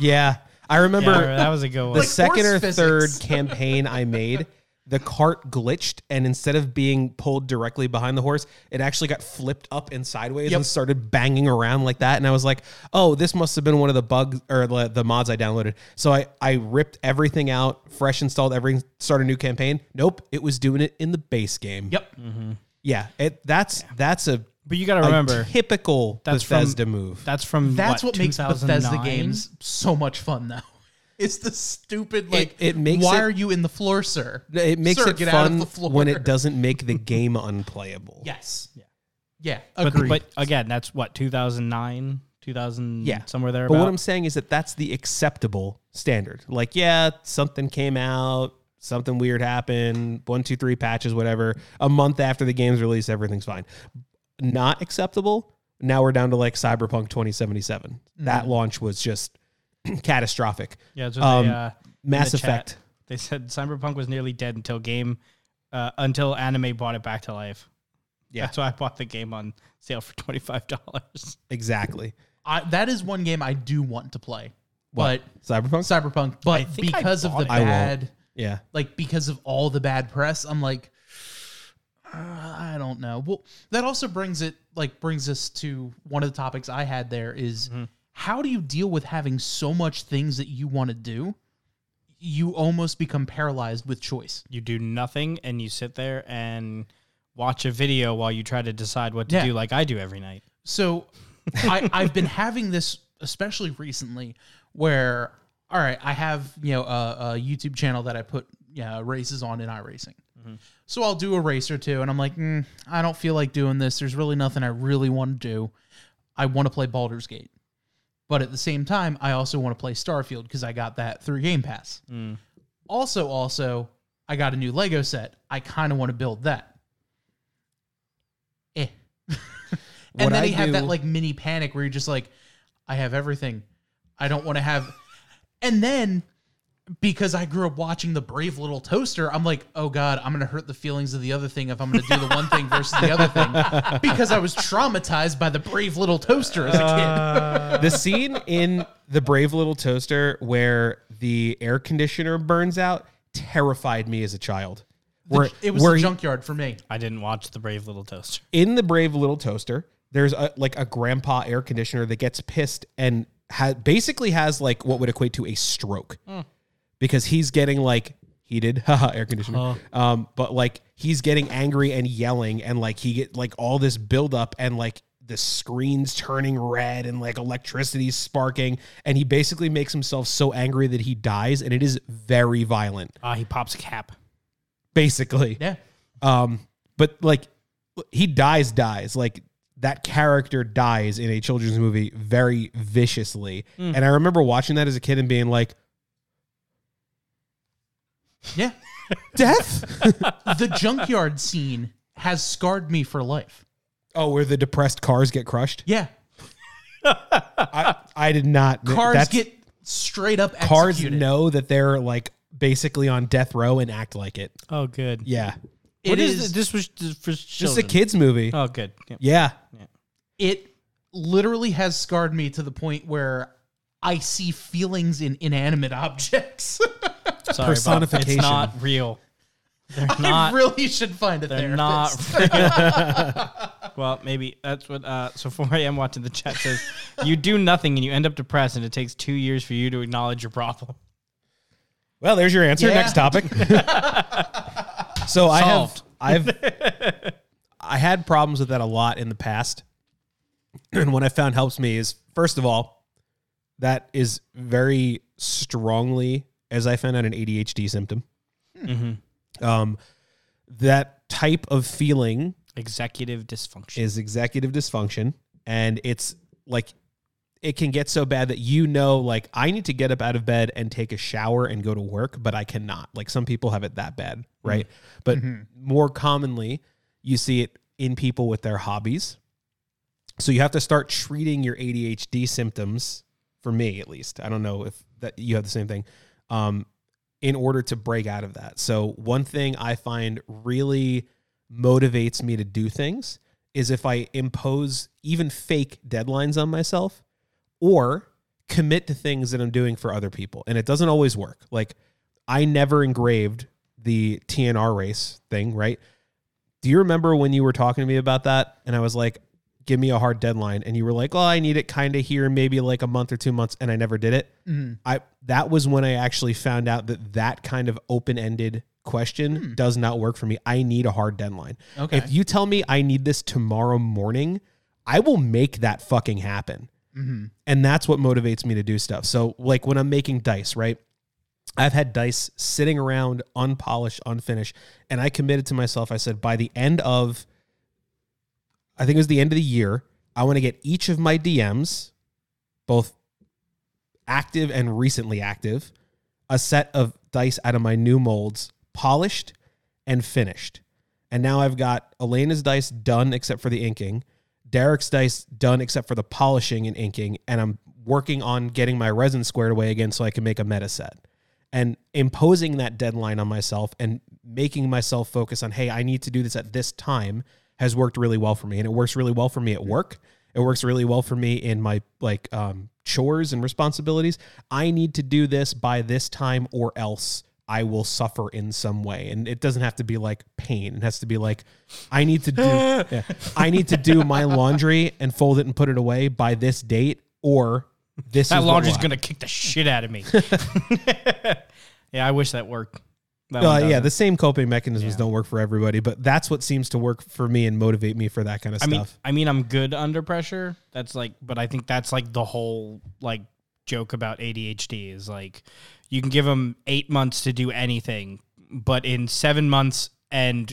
Yeah. I remember Yeah, that was a good one. the Like second or horse third campaign I made, the cart glitched, and instead of being pulled directly behind the horse, it actually got flipped up and sideways Yep. and started banging around like that. And I was like, "Oh, this must have been one of the bugs or the, the mods I downloaded." So I I ripped everything out, fresh installed everything, start a new campaign. Nope, it was doing it in the base game. Yep. Mm-hmm. Yeah, it that's that's a, but you got to remember typical That's from- Bethesda move. that's from That's what, makes Bethesda 2009? games so much fun though. It's the stupid like. it makes Why it- are you in the floor, sir? It makes Sir, it get out of fun the floor. when it doesn't make the game unplayable. Yes. Yeah. Yeah. But, but again, that's what 2009, 2000, Yeah. somewhere there. But what I'm saying is that that's the acceptable standard. Like, yeah, something came out, something weird happened, one, two, three patches, whatever. A month after the game's release, everything's fine. Not acceptable. Now we're down to like Cyberpunk 2077. That launch was just catastrophic. yeah, so um, they, uh, Mass the chat, Effect. They said Cyberpunk was nearly dead until game, uh, until anime brought it back to life. Yeah. That's why I bought the game on sale for twenty five dollars. Exactly. I, that is one game I do want to play. What? But Cyberpunk? Cyberpunk, but because of the it. I won't. bad, yeah. like because of all the bad press, I'm like, uh, I don't know. Well, that also brings it like brings us to one of the topics I had there is Mm-hmm. how do you deal with having so much things that you want to do? You almost become paralyzed with choice. You do nothing and you sit there and watch a video while you try to decide what to Yeah. do, like I do every night. So I, I've been having this, especially recently, where all right, I have you know a, a YouTube channel that I put yeah races on in iRacing. So I'll do a race or two, and I'm like, mm, I don't feel like doing this. There's really nothing I really want to do. I want to play Baldur's Gate, but at the same time, I also want to play Starfield because I got that through Game Pass. Also, also, I got a new Lego set. I kind of want to build that. Eh. What and then I you have that like mini panic where you're just like, I have everything. I don't want to have. And then because I grew up watching the Brave Little Toaster, I'm like, oh God, I'm going to hurt the feelings of the other thing if I'm going to do the one thing versus the other thing. Because I was traumatized by the Brave Little Toaster as a kid. Uh, the scene in the Brave Little Toaster where the air conditioner burns out terrified me as a child. Where, it was where the he- junkyard for me. I didn't watch the Brave Little Toaster. in the Brave Little Toaster, there's a, like a grandpa air conditioner that gets pissed and ha- basically has like what would equate to a stroke. Because he's getting like heated haha, air conditioner. Um but like he's getting angry and yelling and like he get like all this buildup and like the screen's turning red and like electricity sparking. And he basically makes himself so angry that he dies and it is very violent. Ah, he pops a cap. basically. Yeah. um, but like he dies, dies. Like that character dies in a children's movie very viciously. Hmm. And I remember watching that as a kid and being like, Yeah. death? the junkyard scene has scarred me for life. oh, where the depressed cars get crushed? Yeah. I, I did not. Cars that's- get straight up cars know that they're like basically on death row and act like it. Oh, good. Yeah. It What is, is- this? Was just for Just children. a kids movie. Oh, good. Yeah. yeah. it literally has scarred me to the point where I see feelings in inanimate objects. Sorry, Personification. It's not real. They're I not. really should find a They're therapist. not real. well, maybe that's what. Uh, so 4 a.m. watching the chat says, "You do nothing and you end up depressed, and it takes two years for you to acknowledge your problem." Well, there's your answer. Yeah. Next topic. So I have I've I had problems with that a lot in the past. And what I found helps me is first of all, that is very strongly, as I found out, an ADHD symptom. Um, that type of feeling Executive dysfunction. is executive dysfunction and it's like it can get so bad that you know like i need to get up out of bed and take a shower and go to work but i cannot. Like some people have it that bad right? But more commonly you see it in people with their hobbies. So you have to start treating your adhd symptoms for me at least i don't know if that you have the same thing um, in order to break out of that. So one thing i find really motivates me to do things is if I impose even fake deadlines on myself or commit to things that I'm doing for other people. And it doesn't always work. Like I never engraved the TNR race thing, right? Do you remember when you were talking to me about that and I was like, give me a hard deadline and you were like, "Oh, I need it kind of here maybe like a month or 2 months" and I never did it. Mm-hmm. I that was when I actually found out that that kind of open-ended question hmm. does not work for me. I need a hard deadline. Okay. If you tell me I need this tomorrow morning, I will make that fucking happen. Mm-hmm. And that's what motivates me to do stuff. So, like when I'm making dice, right? I've had dice sitting around unpolished, unfinished, and I committed to myself. I said by the end of, I think it was the end of the year, I want to get each of my DMs, both active and recently active, a set of dice out of my new molds, polished and finished. And now I've got Elena's dice done except for the inking, Derek's dice done except for the polishing and inking, and I'm working on getting my resin squared away again so I can make a meta set. And imposing that deadline on myself and making myself focus on, hey, I need to do this at this time has worked really well for me. And it works really well for me at work. It works really well for me in my like um, chores and responsibilities. I need to do this by this time or else I will suffer in some way. And it doesn't have to be like pain. It has to be like I need to do yeah, I need to do my laundry and fold it and put it away by this date or this That laundry's gonna kick the shit out of me. yeah, I wish that worked. That Uh, yeah, the same coping mechanisms Yeah. don't work for everybody, but that's what seems to work for me and motivate me for that kind of I mean, stuff. I mean, I'm good under pressure. That's like, but I think that's like the whole like joke about ADHD is like, you can give them eight months to do anything, but in seven months and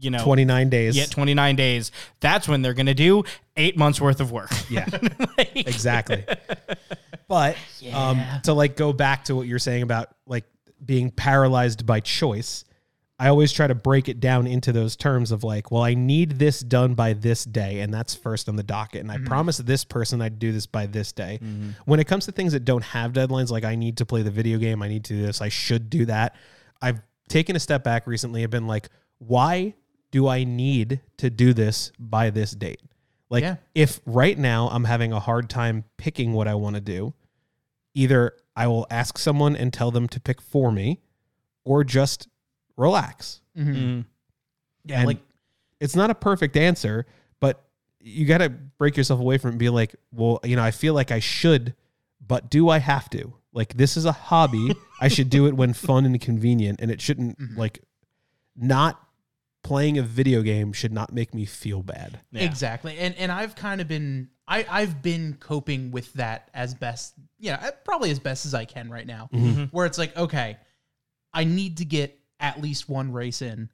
you know, 29 days. yeah, 29 days, that's when they're gonna do eight months worth of work. Yeah. Like- exactly. But um, to like go back to what you're saying about like being paralyzed by choice, I always try to break it down into those terms of like, well, I need this done by this day, and that's first on the docket. And I mm-hmm. promised this person I'd do this by this day. Mm-hmm. When it comes to things that don't have deadlines, like I need to play the video game, I need to do this, I should do that. I've taken a step back recently. I've been like, why do I need to do this by this date? Like, Yeah. if right now I'm having a hard time picking what I want to do, either I will ask someone and tell them to pick for me or just relax. Mm. Yeah, And like It's not a perfect answer, but you got to break yourself away from it and be like, well, you know, I feel like I should, but do I have to? Like, this is a hobby. I should do it when fun and convenient, and it shouldn't, mm-hmm. like, not playing a video game should not make me feel bad. Yeah. Exactly. And and I've kind of been I I've been coping with that as best, yeah, probably as best as I can right now. Where it's like, okay, I need to get at least one race in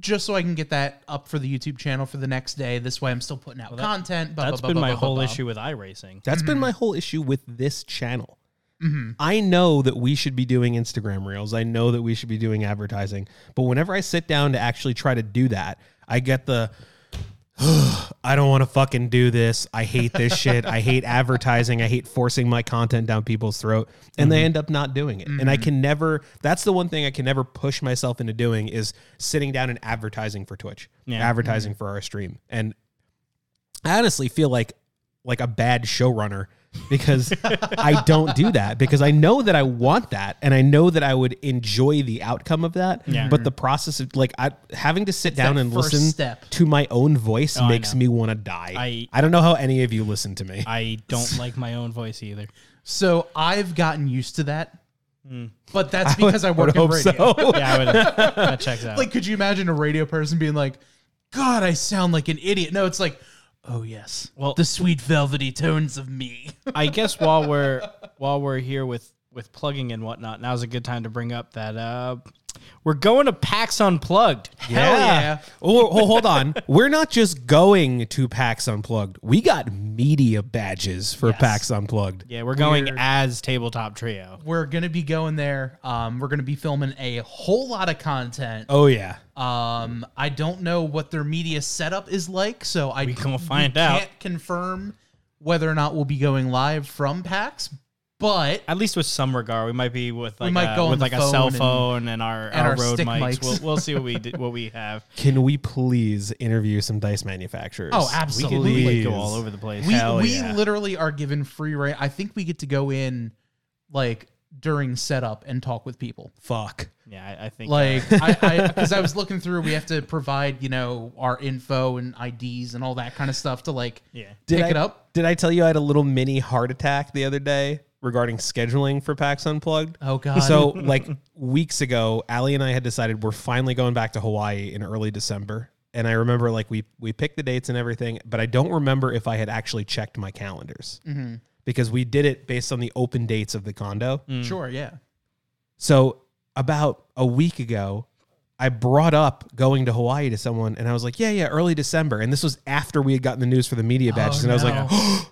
just so I can get that up for the YouTube channel for the next day. This way I'm still putting out that- content. blah, That's blah, been blah, my blah, blah, whole blah. issue with iRacing. That's been mm-hmm. my whole issue with this channel. Mm-hmm. I know that we should be doing Instagram reels. I know that we should be doing advertising. But whenever I sit down to actually try to do that, I get the I don't want to fucking do this. I hate this shit. I hate advertising. I hate forcing my content down people's throat. And they mm-hmm. end up not doing it. And I can mm-hmm. never that's the one thing I can never push myself into doing is sitting down and advertising for Twitch. Yeah. Advertising mm-hmm. for our stream. And I honestly feel like like a bad showrunner because I don't do that because I know that I want that and I know that I would enjoy the outcome of that. Yeah. But the process of like I having to sit down that and first listen step. to my own voice Oh, I makes know. me want to die. I- I don't know how any of you listen to me. I don't like my own voice either. So I've gotten used to that. Hmm. But that's because I, work would in hope radio. so. Yeah, I would, that checks out. Like, could you imagine a radio person being like, God, I sound like an idiot? No, it's like, oh yes. Well- the sweet velvety tones of me. I guess while we're while we're here with with plugging and whatnot, now's a good time to bring up that uh, we're going to PAX Unplugged. Hell yeah. Oh, oh, hold on. We're not just going to PAX Unplugged. We got media badges for Yes. PAX Unplugged. Yeah, we're going Weird. as Tabletop Trio. We're gonna be going there. Um, we're gonna be filming a whole lot of content. Oh yeah. Um, I don't know what their media setup is like, so I We gonna find out. Can't confirm whether or not we'll be going live from PAX, but At least with some regard, we might be with like might a, go on with the like a cell phone and- phone and, our and our, our road stick mics. mics. We'll, we'll see what we d- what we have. Can we please interview some dice manufacturers? Oh, We can absolutely. like, go all over the place. we Hell we yeah. literally are given free reign. I think we get to go in like during setup and talk with people. Fuck. yeah, I, I think Like uh, I because I, was looking through, we have to provide you know our info and IDs and all that kind of stuff to like yeah. Did pick I, it up. Did I tell you I had a little mini heart attack the other day regarding scheduling for PAX Unplugged? Oh god. So, like weeks ago, Allie and I had decided we're finally going back to Hawaii in early December. And I remember like we we picked the dates and everything, but I don't remember if I had actually checked my calendars mm-hmm. because we did it based on the open dates of the condo. Mm. sure, yeah. So about a week ago, I brought up going to Hawaii to someone, and I was like, "Yeah, yeah, early December." And this was after we had gotten the news for the media oh, badges, and I was no. like,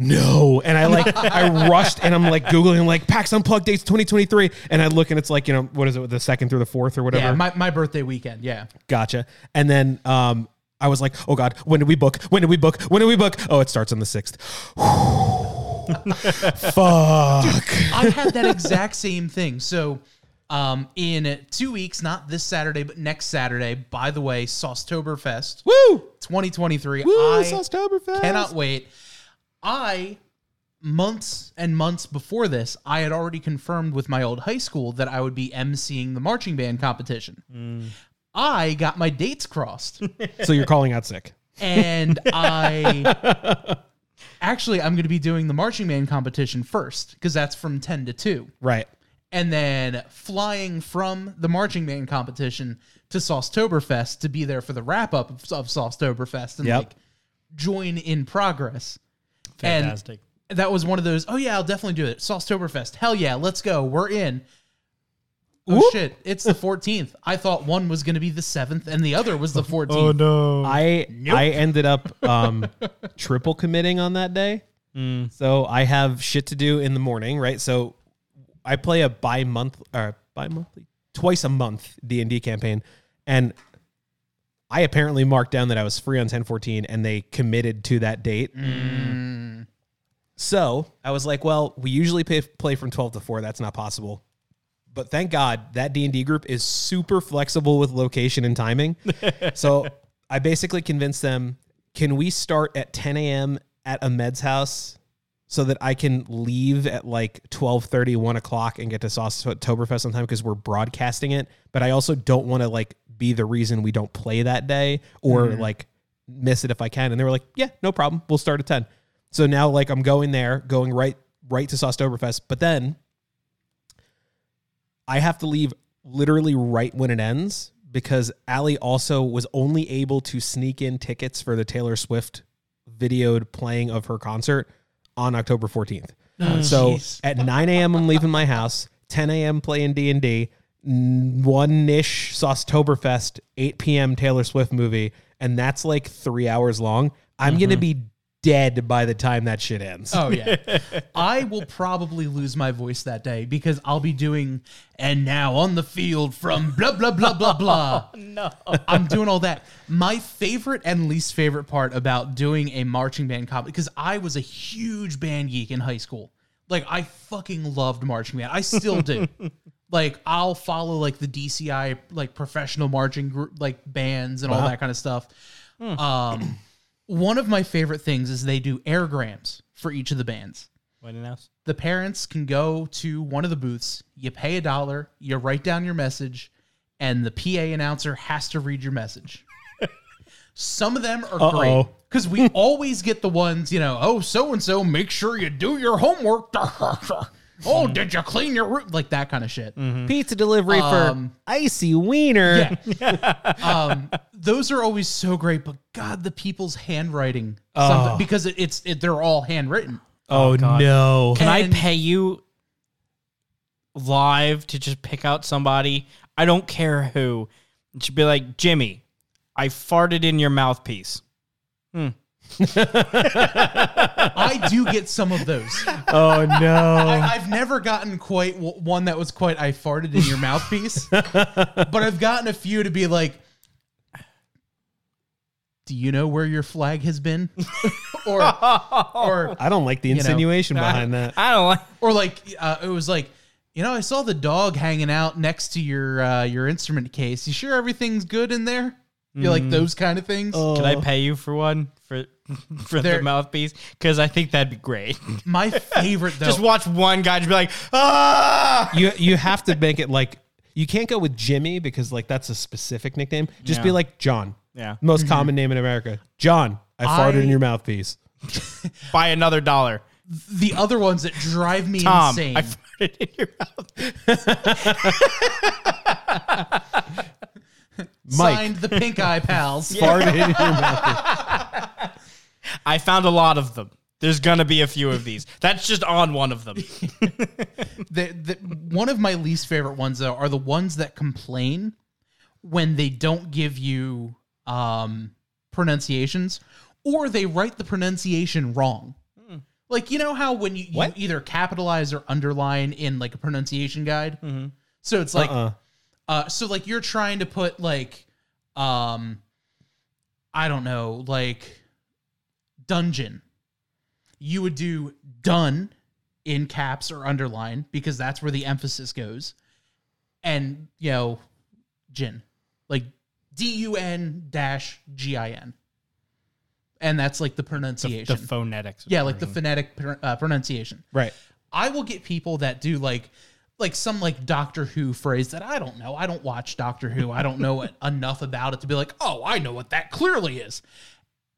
"No!" And I like I rushed, and I'm like googling like PAX Unplugged dates 2023, and I look, and it's like you know what is it, the second through the fourth or whatever. Yeah, my, my birthday weekend. Yeah. Gotcha. And then um, I was like, oh God, when did we book? When did we book? When did we book? Oh, it starts on the 6th. Fuck. I had that exact same thing. So, um, in two weeks, not this Saturday, but next Saturday, by the way, Saucetoberfest Woo! 2023. Woo! I Saucetoberfest. cannot wait. I, months and months before this, I had already confirmed with my old high school that I would be emceeing the marching band competition. I got my dates crossed. So you're calling out sick. and I actually I'm going to be doing the marching band competition first because that's from 10 to 2 Right. and then flying from the marching band competition to Saucetoberfest to be there for the wrap up of, of Saucetoberfest and Yep. like join in progress Fantastic. and that was one of those oh yeah I'll definitely do it Saucetoberfest hell yeah let's go we're in oh Whoop. shit it's the 14th I thought one was going to be the 7th and the other was the 14th Oh, no. I I ended up um, triple committing on that day. So I have shit to do in the morning, right? So I play a bi month or bi monthly twice a month D and D campaign, and I apparently marked down that I was free on ten fourteen, and they committed to that date. Mm. So I was like, well, we usually pay, play from twelve to four. That's not possible. But thank God that D and D group is super flexible with location and timing. so I basically convinced them, can we start at 10 a.m. at a med's house so that I can leave at like 12:30, 1 o'clock and get to Saucetoberfest on time because we're broadcasting it. But I also don't want to like be the reason we don't play that day or mm-hmm. like miss it if I can. And they were like, yeah, no problem. We'll start at 10. So now like I'm going there, going right right to Saucetoberfest. But then I have to leave literally right when it ends because Allie also was only able to sneak in tickets for the Taylor Swift videoed playing of her concert on October 14th. so jeez. at 9 a.m. I'm leaving my house, 10 a.m. playing D&D, one-ish Saucetoberfest, 8 p.m. Taylor Swift movie, and that's like three hours long. I'm going to mm-hmm. be dead by the time that shit ends. Oh yeah. I will probably lose my voice that day because I'll be doing and now on the field from blah blah blah blah blah. Oh, no. I'm doing all that. My favorite and least favorite part about doing a marching band comp because I was a huge band geek in high school. Like I fucking loved marching band. I still do. Like I'll follow like the DCI like professional marching group like bands and all that kind of stuff. Um one of my favorite things is they do airgrams for each of the bands. What else? The parents can go to one of the booths, you pay a dollar, you write down your message, and the PA announcer has to read your message. Some of them are great Uh-oh. because we always get the ones, you know, oh, so and so, make sure you do your homework. oh, did you clean your room? Like that kind of shit. Pizza delivery Um, for icy wiener. Yeah. um, those are always so great, but God, the people's handwriting, Oh. something, because it, it's it, they're all handwritten. Oh, no. Can And- I pay you live to just pick out somebody? I don't care who. It should be like, Jimmy, I farted in your mouthpiece. I do get some of those. Oh no. I, I've never gotten quite w- one that was quite I farted in your mouthpiece, but I've gotten a few to be like, "Do you know where your flag has been?" or, or, I don't like the know, insinuation behind that. I don't like. or like uh, it was like, you know, I saw the dog hanging out next to your uh, your instrument case. You sure everything's good in there? You like those kind of things? Can I pay you for one for for There- the mouthpiece? Because I think that'd be great. My favorite though. just watch one guy just be like, ah. You you have to make it like you can't go with Jimmy because like that's a specific nickname. Just be Yeah. like John. Yeah. Most common name in America. John. I farted in your mouthpiece. Buy another dollar. the other ones that drive me Tom, insane. I farted in your mouth. Mike. Signed the Pink Eye Pals. Farted in your mouthpiece. I found a lot of them. There's gonna be a few of these. That's just on one of them. the, the, one of my least favorite ones though are the ones that complain when they don't give you um, pronunciations or they write the pronunciation wrong. Like you know how when you, you either capitalize or underline in like a pronunciation guide. So it's like Uh-uh. Uh, so like you're trying to put like um I don't know, like dungeon. You would do done in caps or underline because that's where the emphasis goes. And you know, gin. Like D U N dash G I N. And that's like the The, pronunciation. the phonetics. yeah, like the phonetic pr- uh, pronunciation. Right. I will get people that do like like some like Doctor Who phrase that I don't know. I don't watch Doctor Who. I don't know enough about it to be like, "Oh, I know what that clearly is."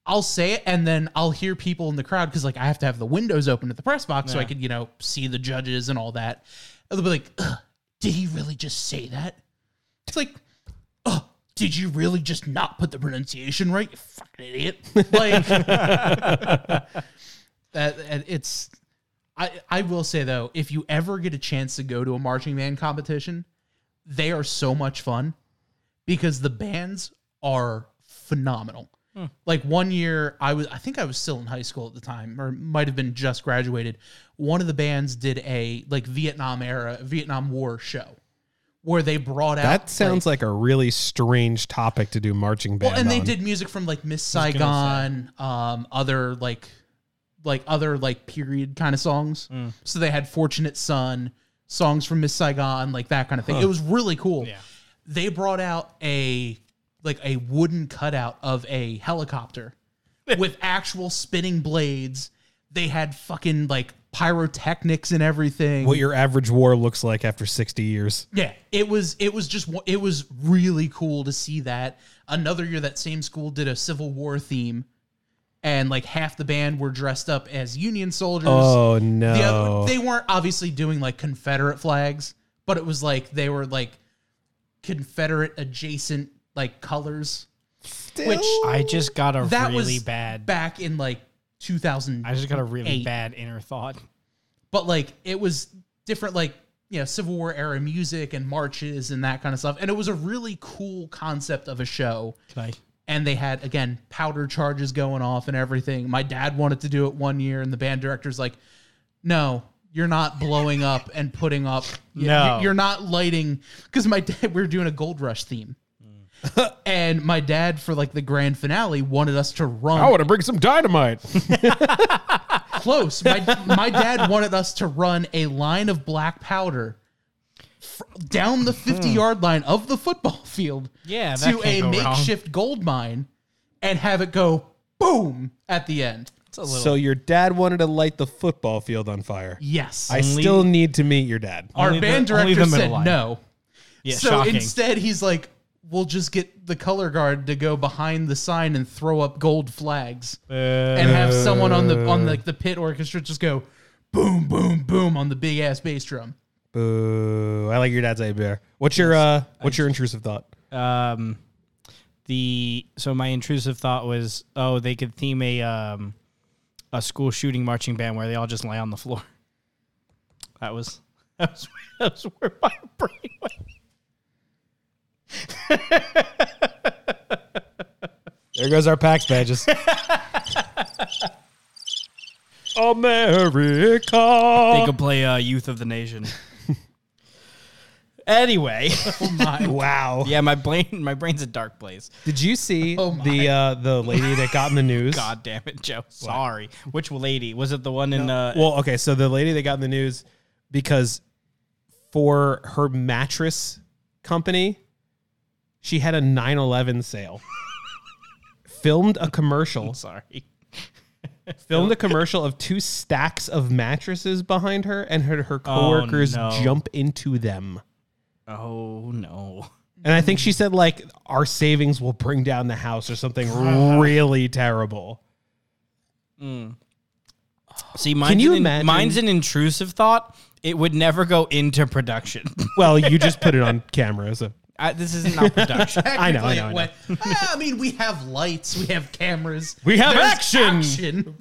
I'll say it and then I'll hear people in the crowd cuz like I have to have the windows open at the press box so I could, you know, see the judges and all that. And they'll be like, "Did he really just say that?" It's like, "Oh, did you really just not put the pronunciation right, you fucking idiot?" Like that and it's I, I will say though, if you ever get a chance to go to a marching band competition, they are so much fun because the bands are phenomenal. Like one year, I was I think I was still in high school at the time, or might have been just graduated. One of the bands did a like Vietnam era Vietnam War show where they brought out That sounds like, a really strange topic to do marching band. well, and they did music from like Miss Saigon, um, other like, like other like period kind of songs. Mm. So they had "Fortunate Son," songs from Miss Saigon, like that kind of thing. It was really cool. Yeah. They brought out a like a wooden cutout of a helicopter with actual spinning blades. They had fucking like pyrotechnics and everything. what your average war looks like after 60 years. Yeah, it was it was just it was really cool to see that. Another year that same school did a Civil War theme and like half the band were dressed up as Union soldiers. Oh The no. other, they weren't obviously doing like Confederate flags, but it was like they were like Confederate adjacent like colors. Which I just got a that really was bad. back in like 2000. I just got a really bad inner thought. but like it was different like you know civil war era music and marches and that kind of stuff and it was a really cool concept of a show Can I? And they had again powder charges going off and everything my dad wanted to do it one year and the band director's like no you're not blowing up and putting up No. you're not lighting because my dad we were doing a gold rush theme mm. and my dad for like the grand finale wanted us to run I want to bring some dynamite. close. My my dad wanted us to run a line of black powder fr- down the 50 hmm. yard line of the football field Yeah, that to can't a go wrong. makeshift gold mine and have it go boom at the end. It's a little. so your dad wanted to light the football field on fire. Yes. I Only- still need to meet your dad. Our Only the- band only director the middle said line. no. yeah, so shocking. instead he's like we'll just get the color guard to go behind the sign and throw up gold flags and have someone on the on like uh. the pit orchestra just go boom boom boom on the big ass bass drum. Boo. I like your dad's idea. What's your uh what's your intrusive thought? um, the so my intrusive thought was, oh, they could theme a um, a school shooting marching band where they all just lay on the floor. That was that was, that was where my brain went. There goes our PAX badges. America. They could play uh, Youth of the Nation. Anyway, wow. yeah, my brain my brain's a dark place. Did you see Oh my. the uh the lady that got in the news? God damn it, Joe. Sorry. Which lady was it? The one in uh, Well, okay, so the lady that got in the news because for her mattress company, she had a 9/11 sale. filmed a commercial, sorry. filmed a commercial of two stacks of mattresses behind her and her her coworkers no. jump into them. Oh no. And I think she said like our savings will bring down the house or something really terrible. See, mine's, you an, imagine- mine's an intrusive thought. It would never go into production. Well, you just put it on camera, so I, this isn't production. I know, I Technically, know, I it know. went, "Ah, I mean, we have lights, we have cameras, We have there's action." action.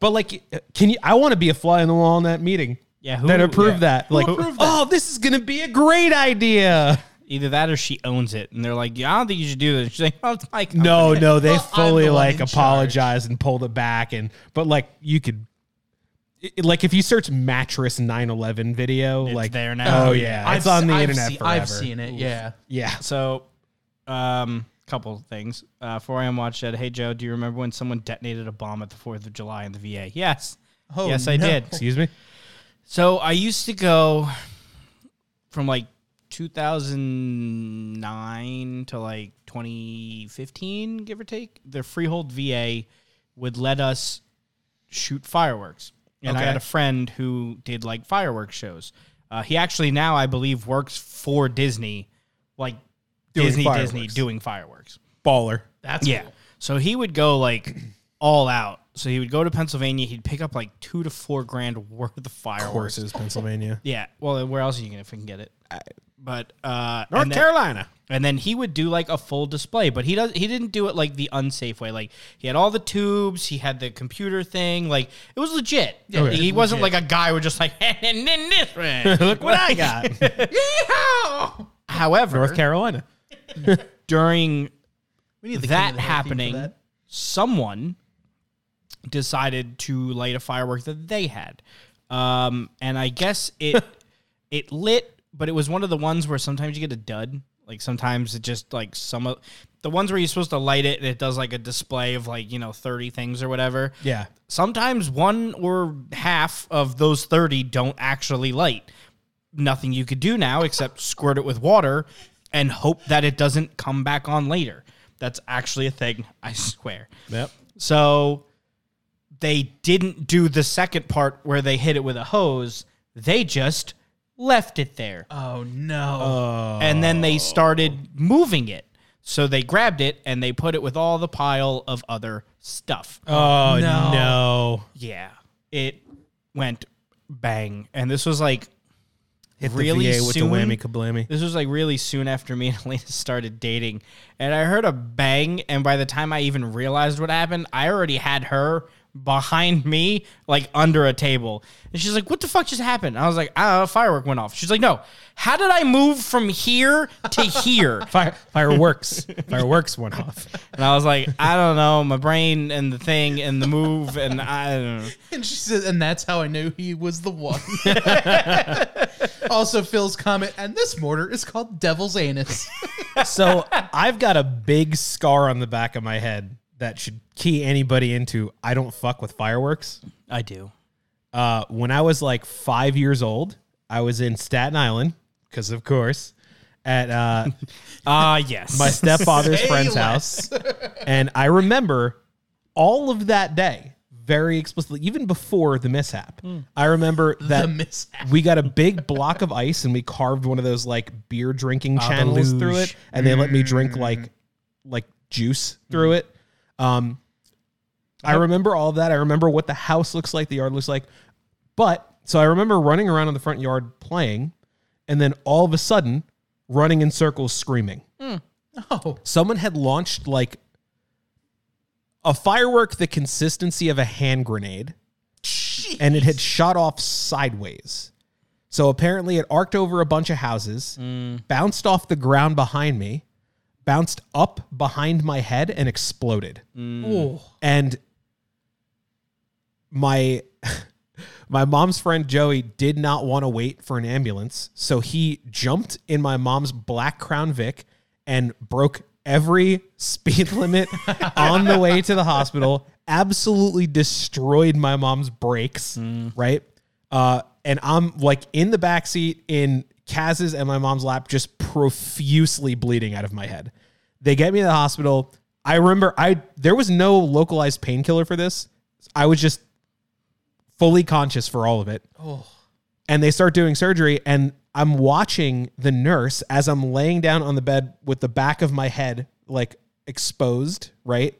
But like, can you? I want to be a fly on the wall in that meeting. Yeah, who- that approved yeah. that. Like, approved oh, this is gonna be a great idea. Either that or she owns it, and they're like, "Yeah, I don't think you should do this." She's like, "Oh, it's my company." No, no, they Well, I'm fully the one like in apologized and pulled it back, and but like you could. it- like if you search mattress 911 video, It's like there now. Oh yeah, I've it's on the I've internet seen- forever. I've seen it. Yeah. Yeah, So, um, couple things. Uh, 4 a.m. watch said, "Hey Joe, do you remember when someone detonated a bomb at the Fourth of July in the VA?" Yes, Oh, yes, I no. did. excuse me. So I used to go from like 2009 to like 2015, give or take. The Freehold VA would let us shoot fireworks, and I had a friend who did like fireworks shows. Uh, he actually now, I believe, works for Disney, like Doing Disney, fireworks. Disney doing fireworks. Baller. That's Yeah. cool. So he would go like all out. So he would go to Pennsylvania. He'd pick up like two to four grand worth of fireworks. Horses, Pennsylvania, Yeah. Well, where else are you gonna fucking get it? But uh, North and then, Carolina. and then he would do like a full display, but he does he didn't do it like the unsafe way. Like he had all the tubes, he had the computer thing, like it was legit. Yeah, he wasn't legit. like a guy who was just like, and then this one. Look what I got. However, North Carolina. during We need the that of the hill theme for happening, that. someone decided to light a firework that they had, um, and I guess it it lit, but it was one of the ones where sometimes you get a dud. Like sometimes it just like some of the ones where you're supposed to light it and it does like a display of like you know thirty things or whatever. Yeah. Sometimes one or half of those thirty don't actually light. Nothing you could do now except squirt it with water and hope that it doesn't come back on later. That's actually a thing, I swear. Yep. So they didn't do the second part where they hit it with a hose. They just left it there. Oh no! Uh, And then they started moving it. So they grabbed it and they put it with all the pile of other stuff. Oh no. no. Yeah. It went bang. And this was like Hit the really VA with soon. the whammy kablammy. This was like really soon after me and Elena started dating. And I heard a bang. And by the time I even realized what happened, I already had her behind me, like under a table. And she's like, What the fuck just happened? I was like, Ah, a firework went off. She's like, No, how did I move from here to here? Fire, fireworks. fireworks went off. And I was like, I don't know, my brain and the thing and the move. And I don't know. And she said, and that's how I knew he was the one. also, Phil's comment, and this mortar is called Devil's Anus. So I've got a big scar on the back of my head that should key anybody into I don't fuck with fireworks. I do. Uh, when I was like five years old, I was in Staten Island, because of course, at uh, Ah, yes. my stepfather's friend's house. And I remember all of that day very explicitly, even before the mishap. I remember that we got a big block of ice and we carved one of those like beer drinking channels through it, and they let me drink like like juice through it. Um, I remember all of that. I remember what the house looks like, the yard looks like. But so I remember running around in the front yard playing, and then all of a sudden running in circles screaming. Oh, Someone had launched like a firework the consistency of a hand grenade and it had shot off sideways. So apparently it arced over a bunch of houses, bounced off the ground behind me, bounced up behind my head and exploded. oh. And my my mom's friend Joey did not want to wait for an ambulance, so he jumped in my mom's black Crown Vic and broke every speed limit on the way to the hospital. Absolutely destroyed my mom's brakes, right? Uh, and I'm like in the back seat in Kaz's and my mom's lap, just profusely bleeding out of my head. They get me to the hospital. I remember I there was no localized painkiller for this. I was just fully conscious for all of it. Oh. And they start doing surgery and I'm watching the nurse as I'm laying down on the bed with the back of my head like exposed, right?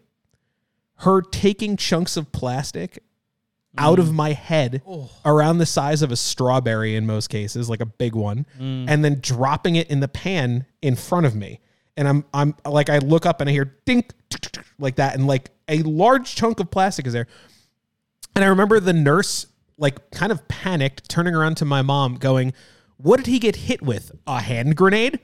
Her taking chunks of plastic out of mm. my head oh. around the size of a strawberry in most cases, like a big one, mm. and then dropping it in the pan in front of me. And I'm I'm like I look up and I hear dink like that, and like a large chunk of plastic is there. And I remember the nurse like kind of panicked, turning around to my mom, going, What did he get hit with? A hand grenade?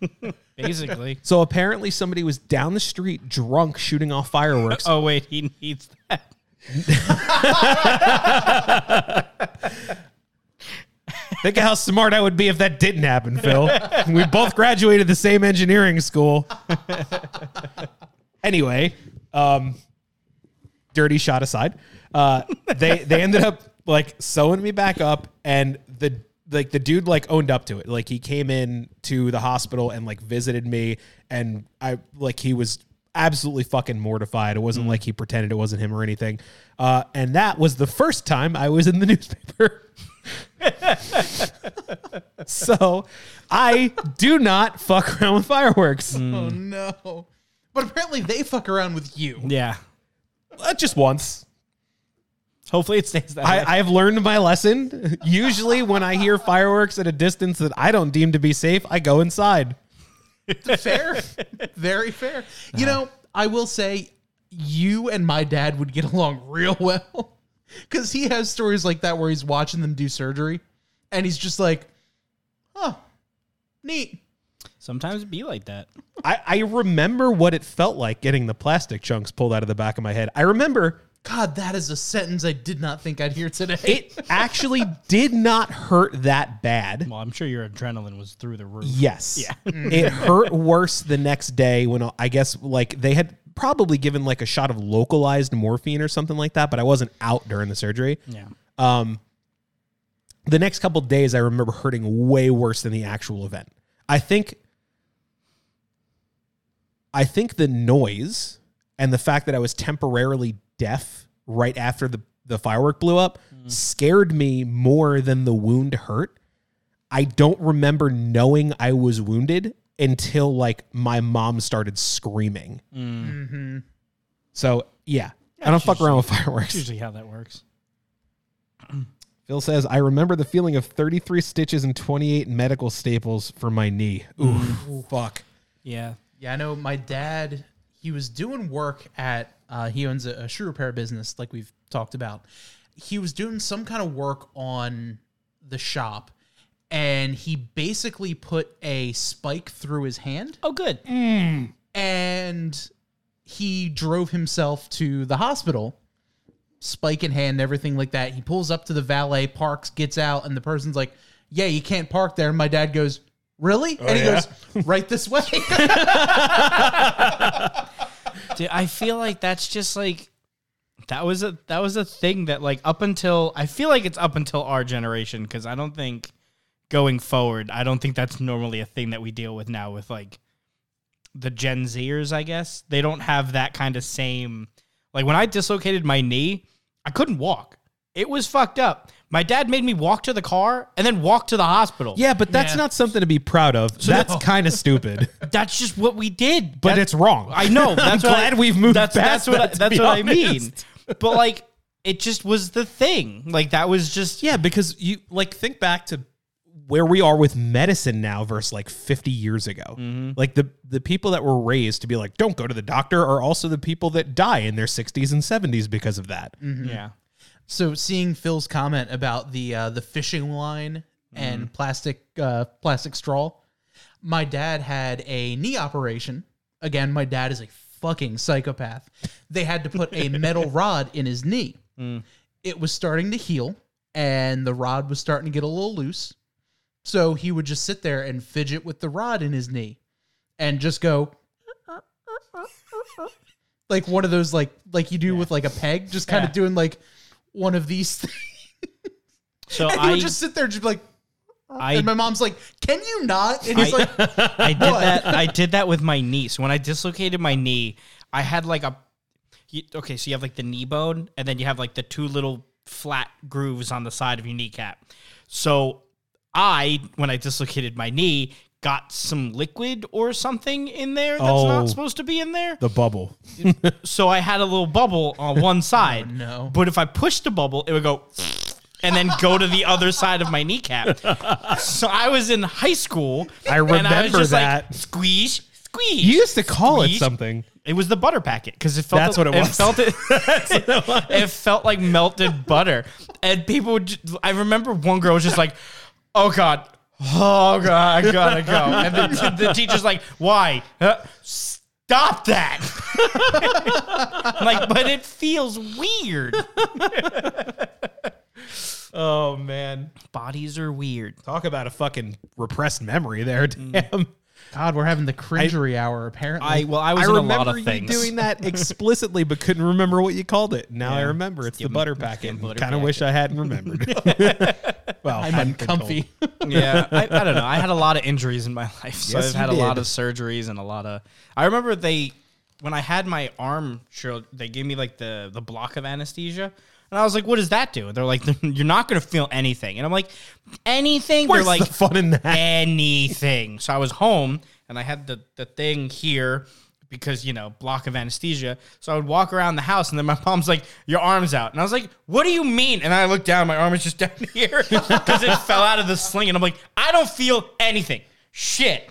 Basically. So apparently somebody was down the street drunk shooting off fireworks. oh wait, he needs that. Think of how smart I would be if that didn't happen, Phil. we both graduated the same engineering school. anyway, um, dirty shot aside, uh, they they ended up like sewing me back up, and the like the dude like owned up to it. Like he came in to the hospital and like visited me, and I like he was absolutely fucking mortified. It wasn't like he pretended it wasn't him or anything. Uh, and that was the first time I was in the newspaper. so I do not fuck around with fireworks. Oh no. But apparently they fuck around with you. Yeah. Uh, just once. Hopefully it stays that way. I, I have learned my lesson. Usually, when I hear fireworks at a distance that I don't deem to be safe, I go inside. fair. Very fair. You know, I will say you and my dad would get along real well. Cause he has stories like that where he's watching them do surgery and he's just like, oh, neat. Sometimes it be like that. I, I remember what it felt like getting the plastic chunks pulled out of the back of my head. I remember God, that is a sentence I did not think I'd hear today. it actually did not hurt that bad. Well, I'm sure your adrenaline was through the roof. Yes. Yeah. it hurt worse the next day when I guess like they had probably given like a shot of localized morphine or something like that, but I wasn't out during the surgery. Yeah. Um, the next couple days, I remember hurting way worse than the actual event. I think, I think the noise and the fact that I was temporarily deaf right after the the firework blew up scared me more than the wound hurt. I don't remember knowing I was wounded until like my mom started screaming. Mm-hmm. So yeah, I don't fuck around with fireworks. That's usually how that works. Phil says, I remember the feeling of 33 stitches and 28 medical staples for my knee. Ooh, fuck. Yeah. Yeah, I know my dad, he was doing work at, uh, he owns a, a shoe repair business, like we've talked about. He was doing some kind of work on the shop, and he basically put a spike through his hand, Oh, good. and he drove himself to the hospital, spike in hand, everything like that. He pulls up to the valet, parks, gets out, and the person's like, Yeah, you can't park there. And my dad goes, Really? and oh, he yeah? goes, Right this way. Dude, I feel like that's just like that was a that was a thing that like up until I feel like it's up until our generation because I don't think going forward I don't think that's normally a thing that we deal with now with like the Gen Zers I guess they don't have that kind of same like when I dislocated my knee I couldn't walk it was fucked up my dad made me walk to the car and then walk to the hospital Yeah, but that's Yeah. not something to be proud of. that's no. kind of stupid. that's just what we did But That- it's wrong. I know. That's I'm what glad I, we've moved That's past that's what that, I, to that's be what I mean. honest. But like, it just was the thing. Like that was just yeah, because you like think back to where we are with medicine now versus like 50 years ago. Like the the people that were raised to be like don't go to the doctor are also the people that die in their 60s and 70s because of that. yeah. So seeing Phil's comment about the uh, the fishing line and plastic uh, plastic straw, my dad had a knee operation. Again, my dad is a fucking psychopath. They had to put a metal rod in his knee. It was starting to heal, and the rod was starting to get a little loose. So he would just sit there and fidget with the rod in his knee, and just go. Like one of those like like you do with like a peg, just kind Yeah. of doing like one of these things. So And he I would just sit there, just be like, I and my mom's like, "Can you not?" And he's I- like, I did What? that. I did that with my knee. So when I dislocated my knee, I had like a. you- Okay, so you have like the knee bone, and then you have like the two little flat grooves on the side of your kneecap. So I, when I dislocated my knee, got some liquid or something in there that's Oh. not supposed to be in there. The bubble. So I had a little bubble on one oh, side. no. But if I pushed the bubble, it would go and then go to the other side of my kneecap. So I was in high school. I and I was remember just that. Like, squeeze, squeeze. You used to call it squeeze. something. It was the butter packet because it felt That's what it was. felt it, it felt like melted butter, and people would. ju- I remember one girl was just like, "Oh God, oh God, I gotta go," and the, the teacher's like, "Why? Uh, stop that!" I'm like, but it feels weird. Oh man. Bodies are weird. Talk about a fucking repressed memory there. Damn. God, we're having the cringery hour apparently. I well, I was I in a remember lot of you things. doing that explicitly, but couldn't remember what you called it. Now I remember it's the Give 'em- butter packet. butter Kind of wish I hadn't remembered. Well, I'm hadn't been told. uncomfy. yeah, I, I don't know. I had a lot of injuries in my life, so Yes, I've had a lot of surgeries and a lot of. I remember they when I had my arm shrill, they gave me like the the block of anesthesia. And I was like, "What does that do?" They're like, "You're not going to feel anything." And I'm like, "Anything?" Where's They're like, the fun in that? anything. So I was home and I had the, the thing here because, you know, block of anesthesia. So I would walk around the house and then my mom's like, Your arm's out. And I was like, What do you mean? And I looked down, my arm is just down here because it fell out of the sling. And I'm like, I don't feel anything. Shit.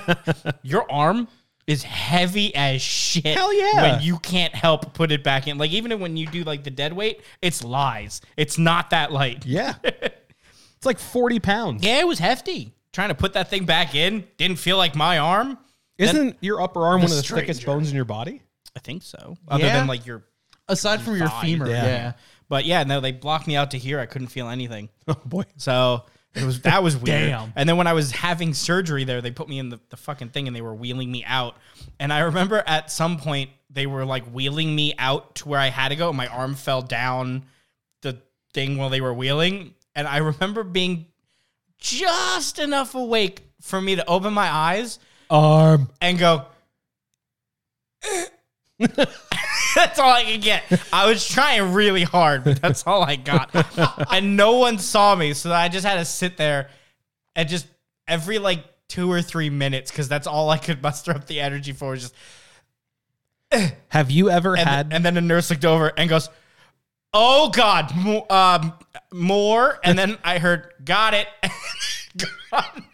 Your arm is heavy as shit. Hell yeah. When you can't help put it back in. Like, even when you do like the dead weight, it's lies. It's not that light. Yeah. it's like 40 pounds. Yeah, it was hefty. Trying to put that thing back in didn't feel like my arm. Isn't your upper arm one of the stranger. thickest bones in your body? I think so. Other Yeah? than like your, Aside from your Thigh. femur, Yeah. yeah. but yeah, no, they blocked me out to here. I couldn't feel anything. Oh boy. So it was that was weird. Damn. And then when I was having surgery there, they put me in the, the fucking thing and they were wheeling me out. And I remember at some point they were like wheeling me out to where I had to go. And my arm fell down the thing while they were wheeling. And I remember being just enough awake for me to open my eyes Arm. and go. that's all I could get. I was trying really hard, but that's all I got. and no one saw me, so I just had to sit there and just every like two or three minutes, because that's all I could muster up the energy for. Was just Have you ever and, had and then the nurse looked over and goes, "Oh God, um, more." And then I heard, "Got it." Gone.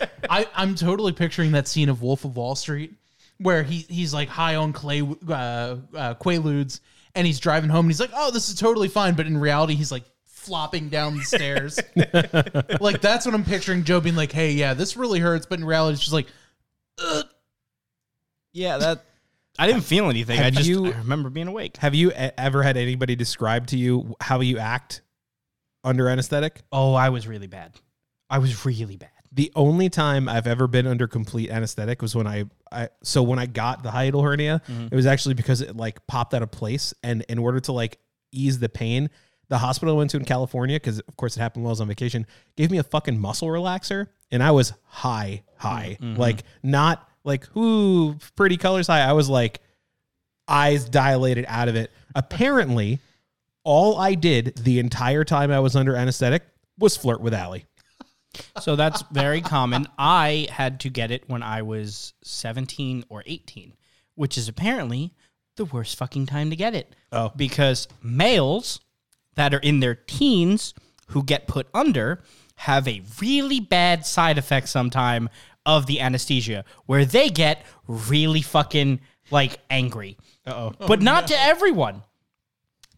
I, I'm totally picturing that scene of Wolf of Wall Street where he he's like high on clay uh, uh, quaaludes and he's driving home and he's like, "Oh, this is totally fine," but in reality, he's like flopping down the stairs. like that's what I'm picturing. Joe being like, "Hey, yeah, this really hurts," but in reality, it's just like, yeah, that. I didn't feel anything. I just you- I remember being awake. have you ever had anybody describe to you how you act under anesthetic? Oh, I was really bad. I was really bad. The only time I've ever been under complete anesthetic was when I, I so when I got the hiatal hernia, mm-hmm. it was actually because it like popped out of place, and in order to like ease the pain, the hospital I went to in California, because of course it happened while I was on vacation, gave me a fucking muscle relaxer, and I was high, high, mm-hmm. like not like ooh pretty colors high. I was like eyes dilated out of it. Apparently, all I did the entire time I was under anesthetic was flirt with Allie. So that's very common. I had to get it when I was 17 or 18, which is apparently the worst fucking time to get it. Oh. Because males that are in their teens who get put under have a really bad side effect sometime of the anesthesia where they get really fucking like angry. Uh-oh. But not oh, to everyone.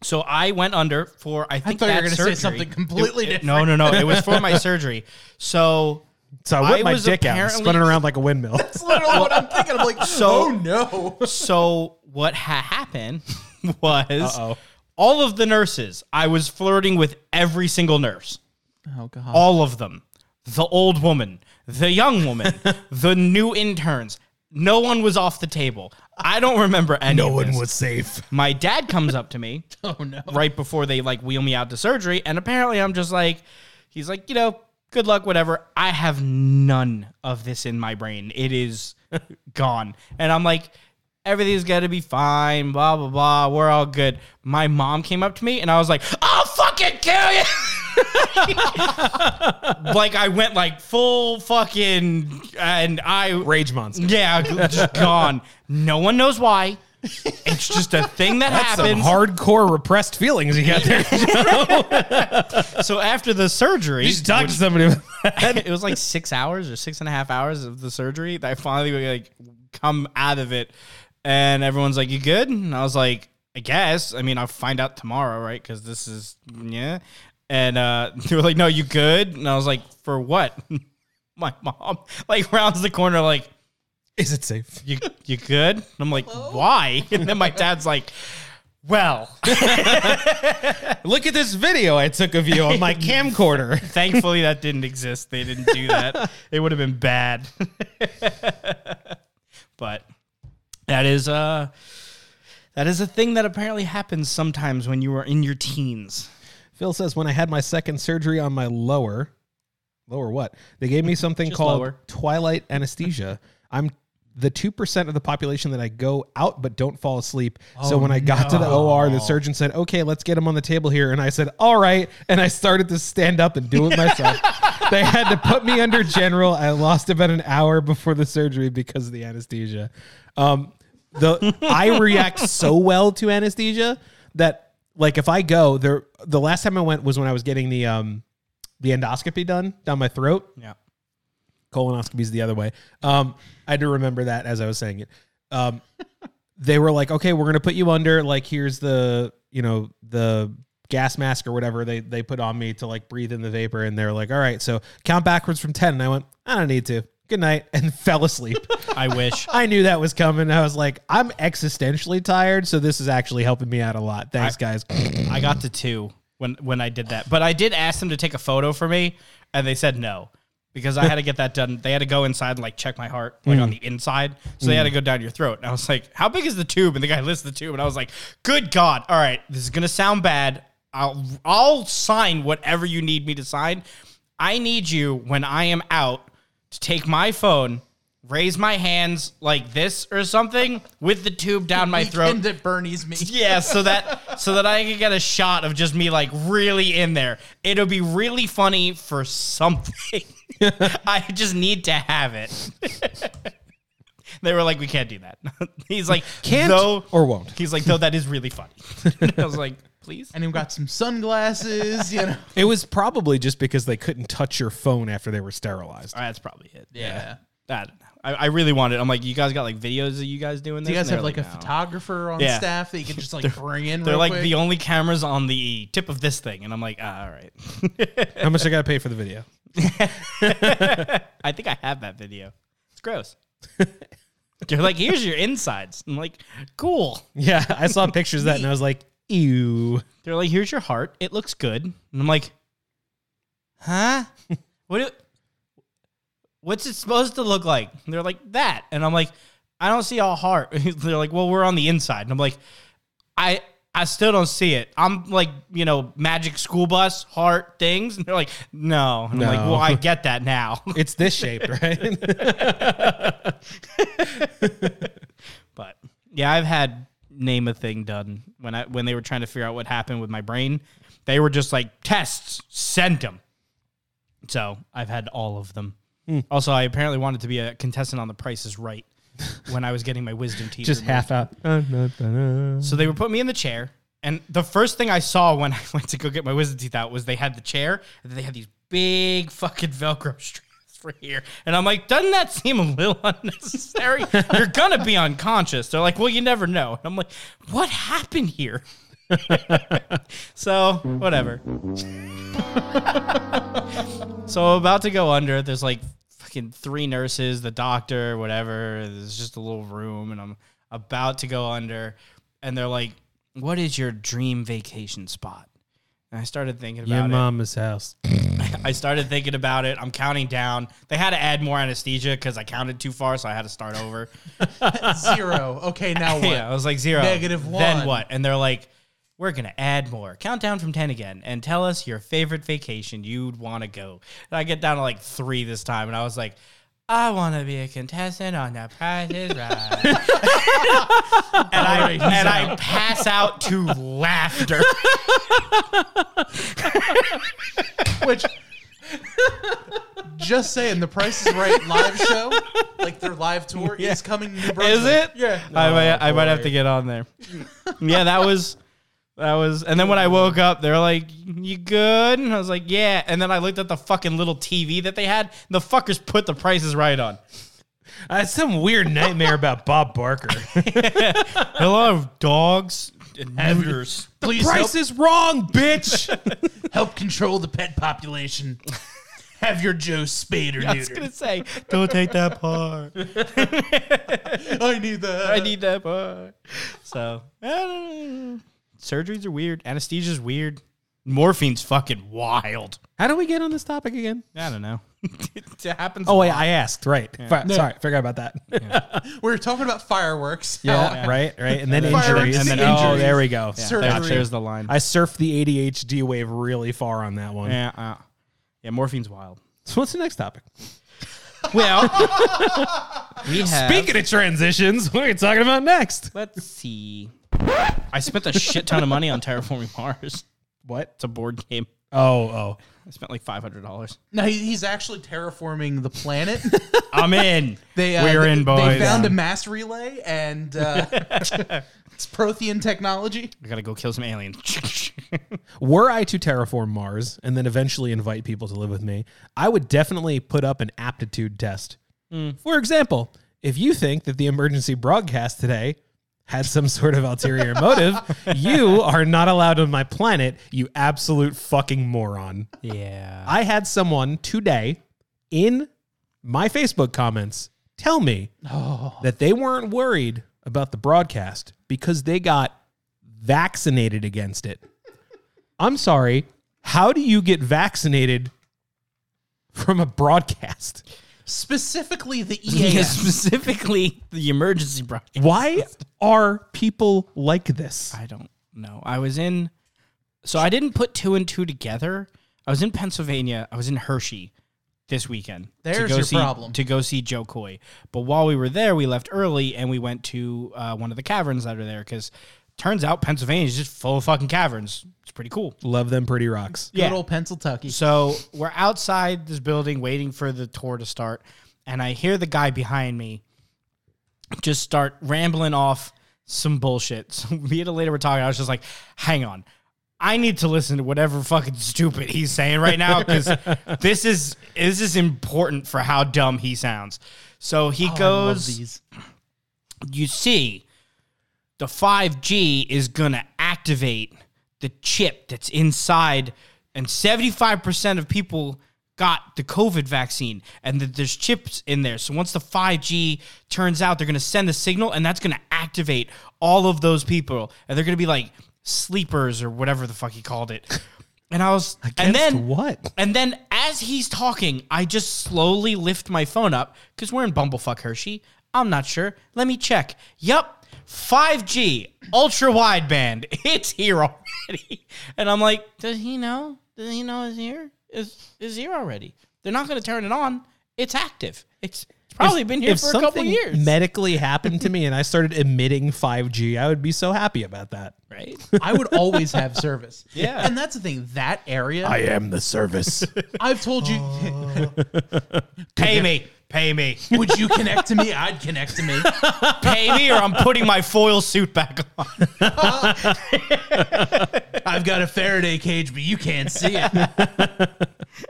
So I went under for I I think thought you were going to say something completely It- it- different. No, no, no. It was for my surgery. So So I whipped I my was dick out, and apparently- spun it around like a windmill. That's literally what I'm thinking. I'm like, So- oh no. so what ha- happened was Uh-oh. all of the nurses. I was flirting with every single nurse, Oh god. all of them. The old woman, the young woman, the new interns. No one was off the table. I don't remember any. No of one this. Was safe. My dad comes up to me oh no. right before they like wheel me out to surgery, and apparently I'm just like, he's like, you know, good luck, whatever. I have none of this in my brain. It is gone, and I'm like, everything's gonna be fine. Blah blah blah. We're all good. My mom came up to me, and I was like, I'll fucking kill you. like I went like full fucking, and I Rage monster. yeah, just gone. No one knows why. It's just a thing that Some happens. hardcore repressed feelings you got there. So after the surgery, you should talk to somebody. it was like six hours or six and a half hours of the surgery that I finally like come out of it, and everyone's like, "You good?" And I was like, "I guess." I mean, I'll find out tomorrow, right? Because this is yeah. And uh, they were like, "No, you good?" And I was like, "For what?" My mom like rounds the corner, like, Is it safe? "You you good?" And I'm like, "Why?" And then my dad's like, "Well." Look at this video I took of you on my camcorder. Thankfully, that didn't exist. They didn't do that. it would have been bad. but that is uh that is a thing that apparently happens sometimes when you are in your teens. Phil says when I had my second surgery on my lower, lower what? They gave me something Just called lower. twilight anesthesia. I'm the 2% of the population that I go out but don't fall asleep. so when I got to the OR, the surgeon said, "Okay, let's get him on the table here." And I said, "All right." And I started to stand up and do it myself. they had to put me under general. I lost about an hour before the surgery because of the anesthesia. Um, the I react so well to anesthesia that like if I go there, the last time I went was when I was getting the um the endoscopy done down my throat. Yeah. Colonoscopy's the other way. Um, I do remember that as I was saying it. Um, they were like, okay, we're gonna put you under. Like, here's the you know the gas mask or whatever they they put on me to like breathe in the vapor. And they're like, all right, so count backwards from ten. And I went, I don't need to. Good night, and fell asleep. I wish. I knew that was coming. I was like, I'm existentially tired, so this is actually helping me out a lot. Thanks, guys. I got to two when when I did that. But I did ask them to take a photo for me, and they said no because I had to get that done. They had to go inside and like check my heart like on mm. the inside, so they had to go down your throat. And I was like, "How big is the tube?" And the guy lists the tube, and I was like, "Good God! All right, this is gonna sound bad. I'll I'll sign whatever you need me to sign. I need you when I am out to take my phone." Raise my hands like this or something with the tube down my throat. Weekend at Bernie's me. Yeah, so that so that I can get a shot of just me like really in there. It'll be really funny for something. I just need to have it. they were like, we can't do that. He's like, Can't though, or won't. He's like, though that is really funny. I was like, please. And he got some sunglasses, you know. It was probably just because they couldn't touch your phone after they were sterilized. That's probably it. Yeah. I don't know. I, I really wanted. I'm like, you guys got like videos of you guys doing this? Do you guys And have they're like a no. photographer on Yeah. staff that you can just like bring in? They're real like quick? the only cameras on the tip of this thing, and I'm like, ah, all right. How much I got to pay for the video? I think I have that video. It's gross. They're like, here's your insides. I'm like, cool. Yeah, I saw pictures of that and I was like, ew. They're like, here's your heart. It looks good. And I'm like, huh? What? Do, what's it supposed to look like? And they're like that, and I'm like, I don't see a heart. they're like, well, we're on the inside, and I'm like, I. I still don't see it. I'm like, you know, magic school bus heart things. And they're like, no. And I'm like, well, I get that now. It's this shape, right? But yeah, I've had name a thing done when I when they were trying to figure out what happened with my brain. They were just like tests, send them. So I've had all of them. Hmm. Also, I apparently wanted to be a contestant on The Price is Right when I was getting my wisdom teeth. Just removed. half out. So they would put me in the chair, and the first thing I saw when I went to go get my wisdom teeth out was they had the chair, and they had these big fucking Velcro straps for here. And I'm like, doesn't that seem a little unnecessary? You're gonna be unconscious. They're like, well, you never know. And I'm like, what happened here? so whatever. so about to go under. There's like fucking three nurses, the doctor, whatever. There's just a little room, and I'm about to go under, and they're like, "What is your dream vacation spot?" And I started thinking Your about it. Your mama's house. I started thinking about it. I'm counting down. They had to add more anesthesia because I counted too far, so I had to start over. zero. Okay, now what? Yeah, I was like zero. one. Then what? And they're like, we're gonna add more. Count down from ten again, and tell us your favorite vacation you'd want to go. And I get down to like three this time, and I was like, I want to be a contestant on The Price is Right. and I and I pass out to laughter. Which, just saying, the Price is Right live show, like their live tour, is coming to New Brunswick. Is it? Yeah. I might, oh, I might have to get on there. yeah, that was, that was, and then when I woke up, they're like, "You good?" And I was like, "Yeah." And then I looked at the fucking little TV that they had. And the fuckers put the Price is Right on. That's some weird nightmare about Bob Barker. A lot of dogs and neuters. Please help, Price is wrong, bitch. help control the pet population. Have your Joe spayed or I was gonna say, don't take that part. I need that. I need that part. So, I don't know. Surgeries are weird. Anesthesia's weird. Morphine's fucking wild. How do we get on this topic again? I don't know. it happens. Oh wait. I asked. Right. Fi- Sorry, forgot about that. We were talking about fireworks. Yeah, right, right. And then Fireworks injuries. and then oh, injuries. there we go. Yeah, Surgery. there- there's the line. I surfed the ADHD wave really far on that one. yeah, uh, yeah. Morphine's wild. So what's the next topic? Well, we have. Speaking of transitions, what are you talking about next? let's see. I spent a shit ton of money on Terraforming Mars. What? It's a board game. Oh, oh. I spent like five hundred dollars. No, he- he's actually terraforming the planet. I'm in. They uh, We're they, in, boys. They found a mass relay and uh, it's Prothean technology. I gotta go kill some aliens. Were I to terraform Mars and then eventually invite people to live with me, I would definitely put up an aptitude test. For example, if you think that the emergency broadcast today had some sort of ulterior motive, you are not allowed on my planet, you absolute fucking moron. yeah. I had someone today in my Facebook comments tell me oh. that they weren't worried about the broadcast because they got vaccinated against it. I'm sorry. How do you get vaccinated from a broadcast? Specifically the Yeah, specifically the emergency broadcast. Why are people like this? I don't know. I was in, so I didn't put two and two together. I was in Pennsylvania. I was in Hershey this weekend. to There's go your see, problem. To go see Jo Koy. But while we were there, we left early and we went to uh, one of the caverns that are there because turns out Pennsylvania is just full of fucking caverns. It's pretty cool. Love them pretty rocks. Good old Pennsylvania. So we're outside this building waiting for the tour to start, and I hear the guy behind me just start rambling off some bullshit. So me and a later were talking. I was just like, "Hang on, I need to listen to whatever fucking stupid he's saying right now because this is this is important for how dumb he sounds." So he Oh, I love goes these. you see, the 5G is going to activate the chip that's inside, and 75% of people got the COVID vaccine, and that there's chips in there. So once the 5G turns out, they're going to send a signal, and that's going to activate all of those people, and they're going to be like sleepers or whatever the fuck he called it. And I was, and then what? and then as he's talking, I just slowly lift my phone up because we're in Bumblefuck Hershey. I'm not sure. Let me check. Yup, 5G, ultra wideband. It's here already. And I'm like, does he know? Does he know it's here? Is is here already? They're not going to turn it on. It's active. It's, it's probably been here for a couple something years. medically happened to me and I started emitting 5G, I would be so happy about that. right? I would always have service. Yeah. And that's the thing. That area, I am the service. I've told you, Pay me. Pay me. would you connect to me? I'd connect to me. Pay me or I'm putting my foil suit back on. I've got a Faraday cage, but you can't see it.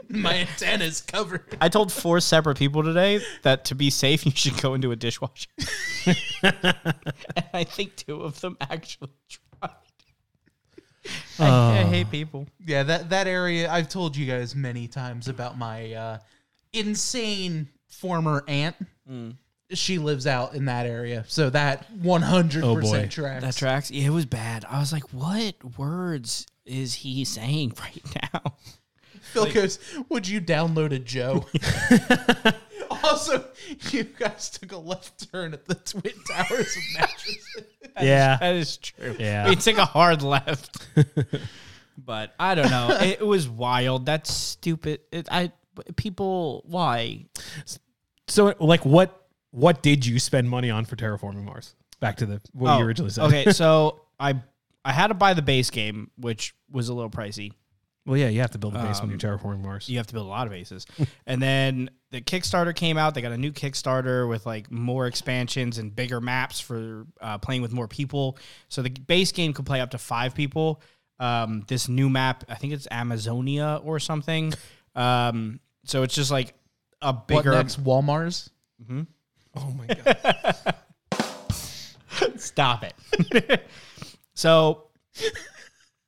My antenna's covered. I told four separate people today that to be safe, you should go into a dishwasher. and I think two of them actually tried. I, I hate people. Yeah, that that area. I've told you guys many times about my uh, insane former aunt. Mm. She lives out in that area, so that one hundred Oh, boy. percent tracks. That tracks. Yeah, it was bad. I was like, what words is he saying right now? Phil goes, "Would you download a Joe?" also, you guys took a left turn at the Twin Towers of Mattresses. yeah. That is true. Yeah. We took a hard left. but I don't know. It, was wild. That's stupid. It, I people why? So, like, what what did you spend money on for terraforming Mars? Back to the what you Oh, originally said. Okay, so I I had to buy the base game, which was a little pricey. Well, yeah, you have to build a base when you're terraforming Mars. you have to build a lot of bases. and then the Kickstarter came out. They got a new Kickstarter with like more expansions and bigger maps for uh, playing with more people. So the base game could play up to five people. Um, this new map, I think it's Amazonia or something. Um, so it's just like a bigger. What next? Walmars. Oh my god. Stop it. so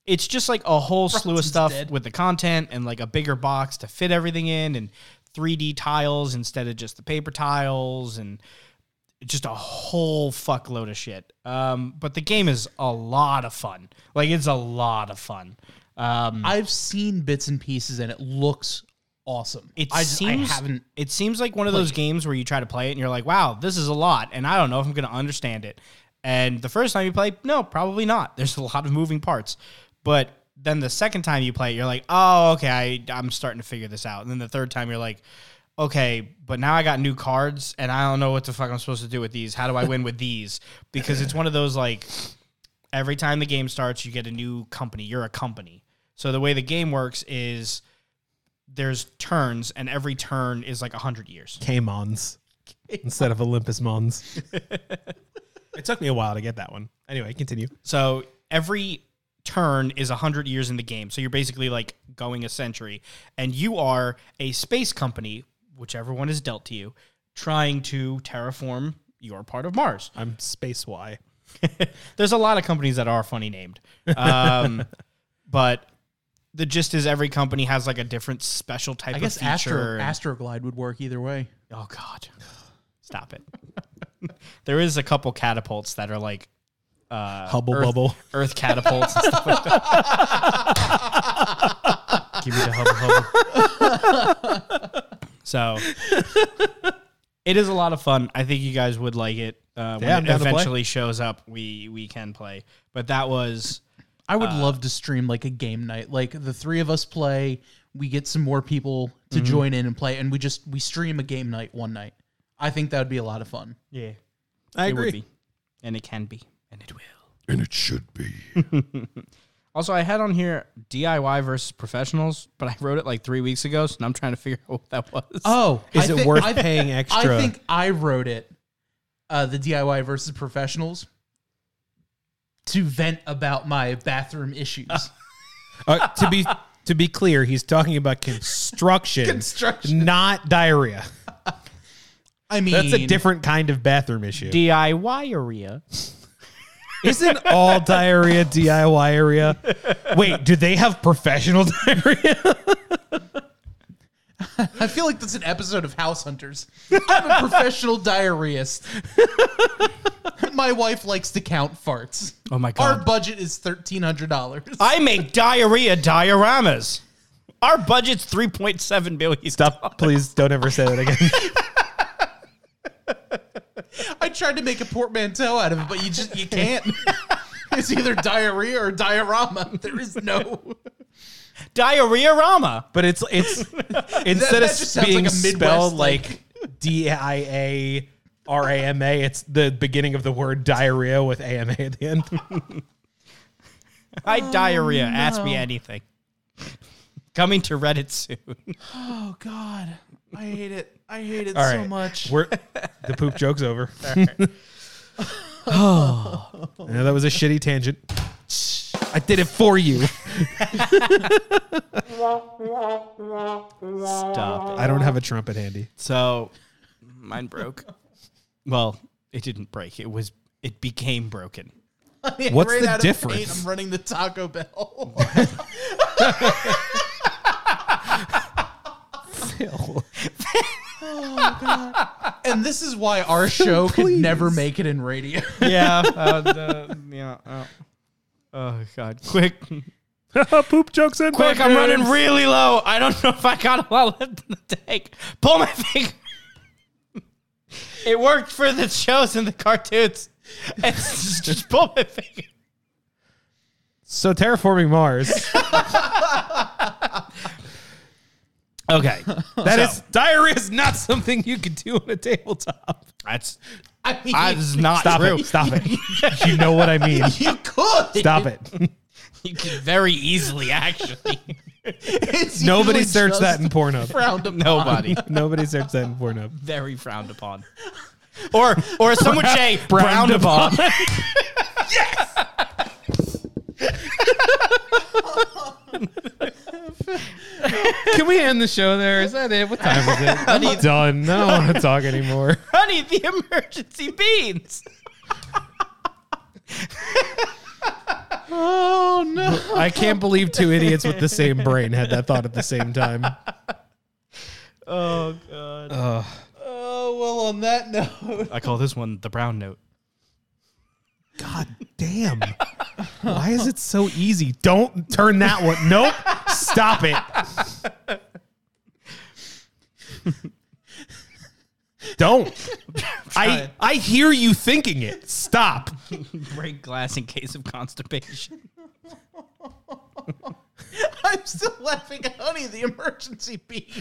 it's just like a whole slew of stuff dead. with the content and like a bigger box to fit everything in and 3D tiles instead of just the paper tiles and just a whole fuckload of shit. Um, but the game is a lot of fun. Like it's a lot of fun. Um, I've seen bits and pieces, and it looks awesome. it I, just- seems I haven't. It seems like one of those games where you try to play it and you're like, "Wow, this is a lot," and I don't know if I'm going to understand it. And the first time you play, no, probably not. There's a lot of moving parts. But then the second time you play it, you're like, "Oh, okay, I, I'm starting to figure this out." And then the third time, you're like, "Okay, but now I got new cards, and I don't know what the fuck I'm supposed to do with these. How do I win with these?" Because it's one of those like every time the game starts, you get a new company. You're a company. So the way the game works is there's turns, and every turn is like hundred years. K-Mons instead of Olympus Mons. it took me a while to get that one. Anyway, continue. So every turn is hundred years in the game. So you're basically like going a century, and you are a space company, whichever one is dealt to you, trying to terraform your part of Mars. I'm Space Y. There's a lot of companies that are funny named, um, but the gist is every company has like a different special type I guess of feature. Astro Astroglide would work either way. Oh God, stop it! there is a couple catapults that are like uh, Hubble Earth, bubble. Earth catapults and stuff like that. Give me the hubble hubble. so it is a lot of fun. I think you guys would like it. Uh, when Yeah, it down to play. eventually shows up, we we can play. But that was I Uh, would love to stream like a game night. Like the three of us play, we get some more people to Mm-hmm. join in and play, and we just we stream a game night one night. I think that would be a lot of fun. yeah, I it agree. would be, and it can be, and it will. And it should be. Also, I had on here DIY versus professionals, but I wrote it like three weeks ago, so now I'm trying to figure out what that was. Oh, Is I it thi- worth I, paying extra? I think I wrote it, uh, the DIY versus professionals, to vent about my bathroom issues. Uh, to be to be clear, he's talking about construction, Construction. not diarrhea. I mean, That's a different kind of bathroom issue. DIY area. Isn't all diarrhea DIY area? Wait, do they have professional diarrhea? I feel like that's an episode of House Hunters. I'm a professional diarrheist. My wife likes to count farts. Oh my god. Our budget is thirteen hundred dollars. I make diarrhea dioramas. Our budget's three point seven billion. Stop, please. Don't ever say that again. I tried to make a portmanteau out of it, but you just you can't. It's either diarrhea or diorama. There is no. Diarrhea rama. But it's it's instead that just of sounds being like a Midwest, spelled like- like D I A R A M A, it's the beginning of the word diarrhea with A M A at the end. I oh, diarrhea. Ask me anything. Coming to Reddit soon. Oh God, I hate it. I hate it All so right. much. We're the poop joke's over. oh, yeah, that was a shitty tangent. I did it for you. Stop it. I don't have a trumpet handy. So mine broke. Well, it didn't break. It was it became broken. I What's ran the out of paint. difference? I'm running the Taco Bell. Phil. and this is why our show could never make it in radio. Yeah. Uh, the, yeah. Uh, oh god. Quick. poop jokes in Quick, I'm running really low. I don't know if I got a lot left in the tank. Pull my finger. It worked for the shows and the cartoons. It's just, just pull my finger. So terraforming Mars. Okay. That is diarrhea is not something you can do on a tabletop. That's I mean, I, this is not Stop true. it. Stop it. you know what I mean. you could. Stop it. You could very easily actually. It's Nobody usually searched that in Pornhub. frowned upon. Nobody. Nobody searched that in Pornhub. Very frowned upon. Or or some would say browned upon. Can we end the show there? Is that it? What time is it? I'm done. I don't want to talk anymore. Honey, the emergency beans. Oh no! I can't believe two idiots with the same brain had that thought at the same time. Oh god. Oh well. On that note, I call this one the brown note. God damn. Why is it so easy? Don't turn that one. Nope. Stop it. Don't. I I hear you thinking it. Stop. Break glass in case of constipation. I'm still laughing at Honey, the emergency bee.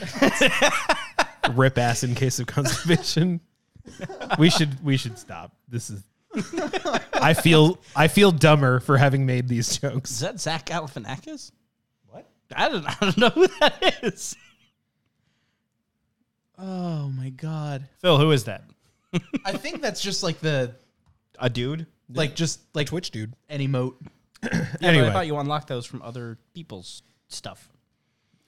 Rip ass in case of constipation. We should we should stop. This is I feel I feel dumber for having made these jokes. Is that Zach Galifianakis? What? I don't, I don't know who that is. Oh my god! Phil, who is that? I think that's just like the A dude? like just like Twitch dude. an emote. Yeah, Anyway. but I thought you unlocked those from other people's stuff.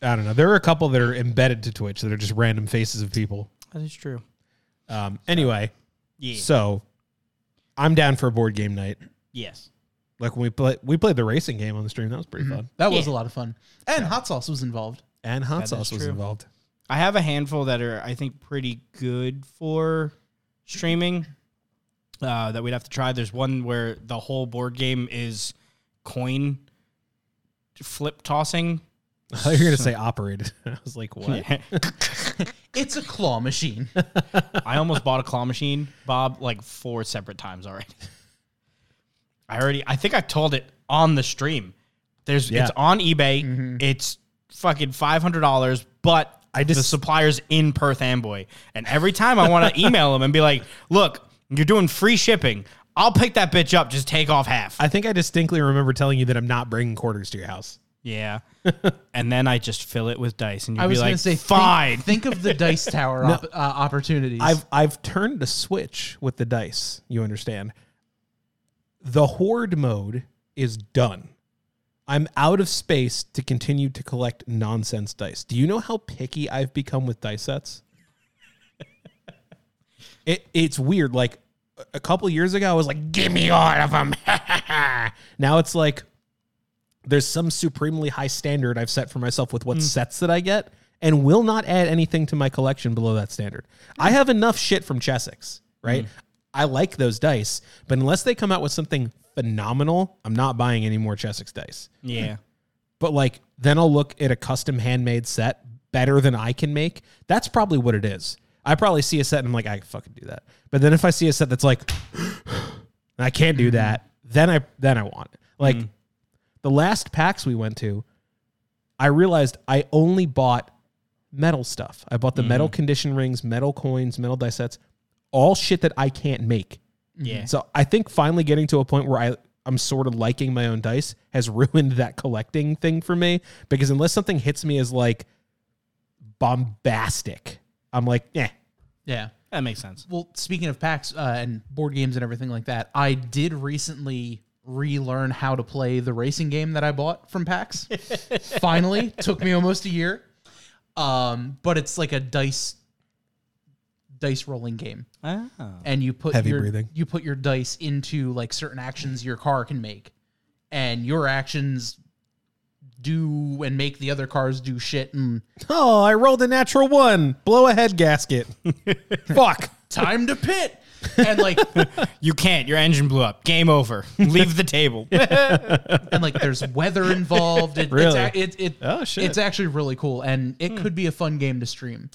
I don't know. There are a couple that are embedded to Twitch that are just random faces of people. That is true. Um, anyway, Yeah. so I'm down for a board game night. yes. Like when we play, we played the racing game on the stream. That was pretty fun. That was a lot of fun, and hot sauce was involved. And hot That sauce is was true. involved. I have a handful that are, I think, pretty good for streaming uh, that we'd have to try. There's one where the whole board game is coin flip tossing. I you were gonna say operated. I was like, what? It's a claw machine. I almost bought a claw machine, Bob, like four separate times already. I already, I think I told it on the stream. There's, Yeah. it's on eBay. Mm-hmm. It's fucking five hundred dollars, but I just- the supplier's in Perth Amboy, and every time I want to email them and be like, "Look, you're doing free shipping. I'll pick that bitch up. Just take off half." I think I distinctly remember telling you that I'm not bringing quarters to your house. Yeah, and then I just fill it with dice, and you'd I was be going like, to say, "Fine." Think, think of the dice tower op- uh, opportunities. I've I've turned the switch with the dice. You understand? The horde mode is done. I'm out of space to continue to collect nonsense dice. Do you know how picky I've become with dice sets? it it's weird. Like a- a couple years ago, I was like, "Give me all of them." now it's like there's some supremely high standard I've set for myself with what mm. sets that I get, and will not add anything to my collection below that standard. I have enough shit from Chessex, right? Mm. I like those dice, but unless they come out with something phenomenal, I'm not buying any more Chessex dice. yeah, But like, then I'll look at a custom handmade set better than I can make. That's probably what it is. I probably see a set and I'm like, I can fucking do that. But then if I see a set that's like, I can't do mm. that, then I then I want it. Like the last PAX we went to, I realized I only bought metal stuff. I bought the metal condition rings, metal coins, metal die sets, all shit that I can't make. yeah. So I think finally getting to a point where I I'm sort of liking my own dice has ruined that collecting thing for me because unless something hits me as like bombastic, I'm like, eh. yeah. That makes sense. Well, speaking of PAX uh, and board games and everything like that, I did recently relearn how to play the racing game that I bought from PAX. Finally, took me almost a year. Um, but it's like a dice dice rolling game, Oh. and you put Heavy your breathing. you put your dice into like certain actions your car can make, and your actions do and make the other cars do shit and Oh, I rolled a natural one. Blow a head gasket. Fuck. time to pit and like You can't. Your engine blew up. Game over. Leave the table. and like there's weather involved. It, Really? It's, a- it, it, Oh, shit. It's actually really cool, and it could be a fun game to stream.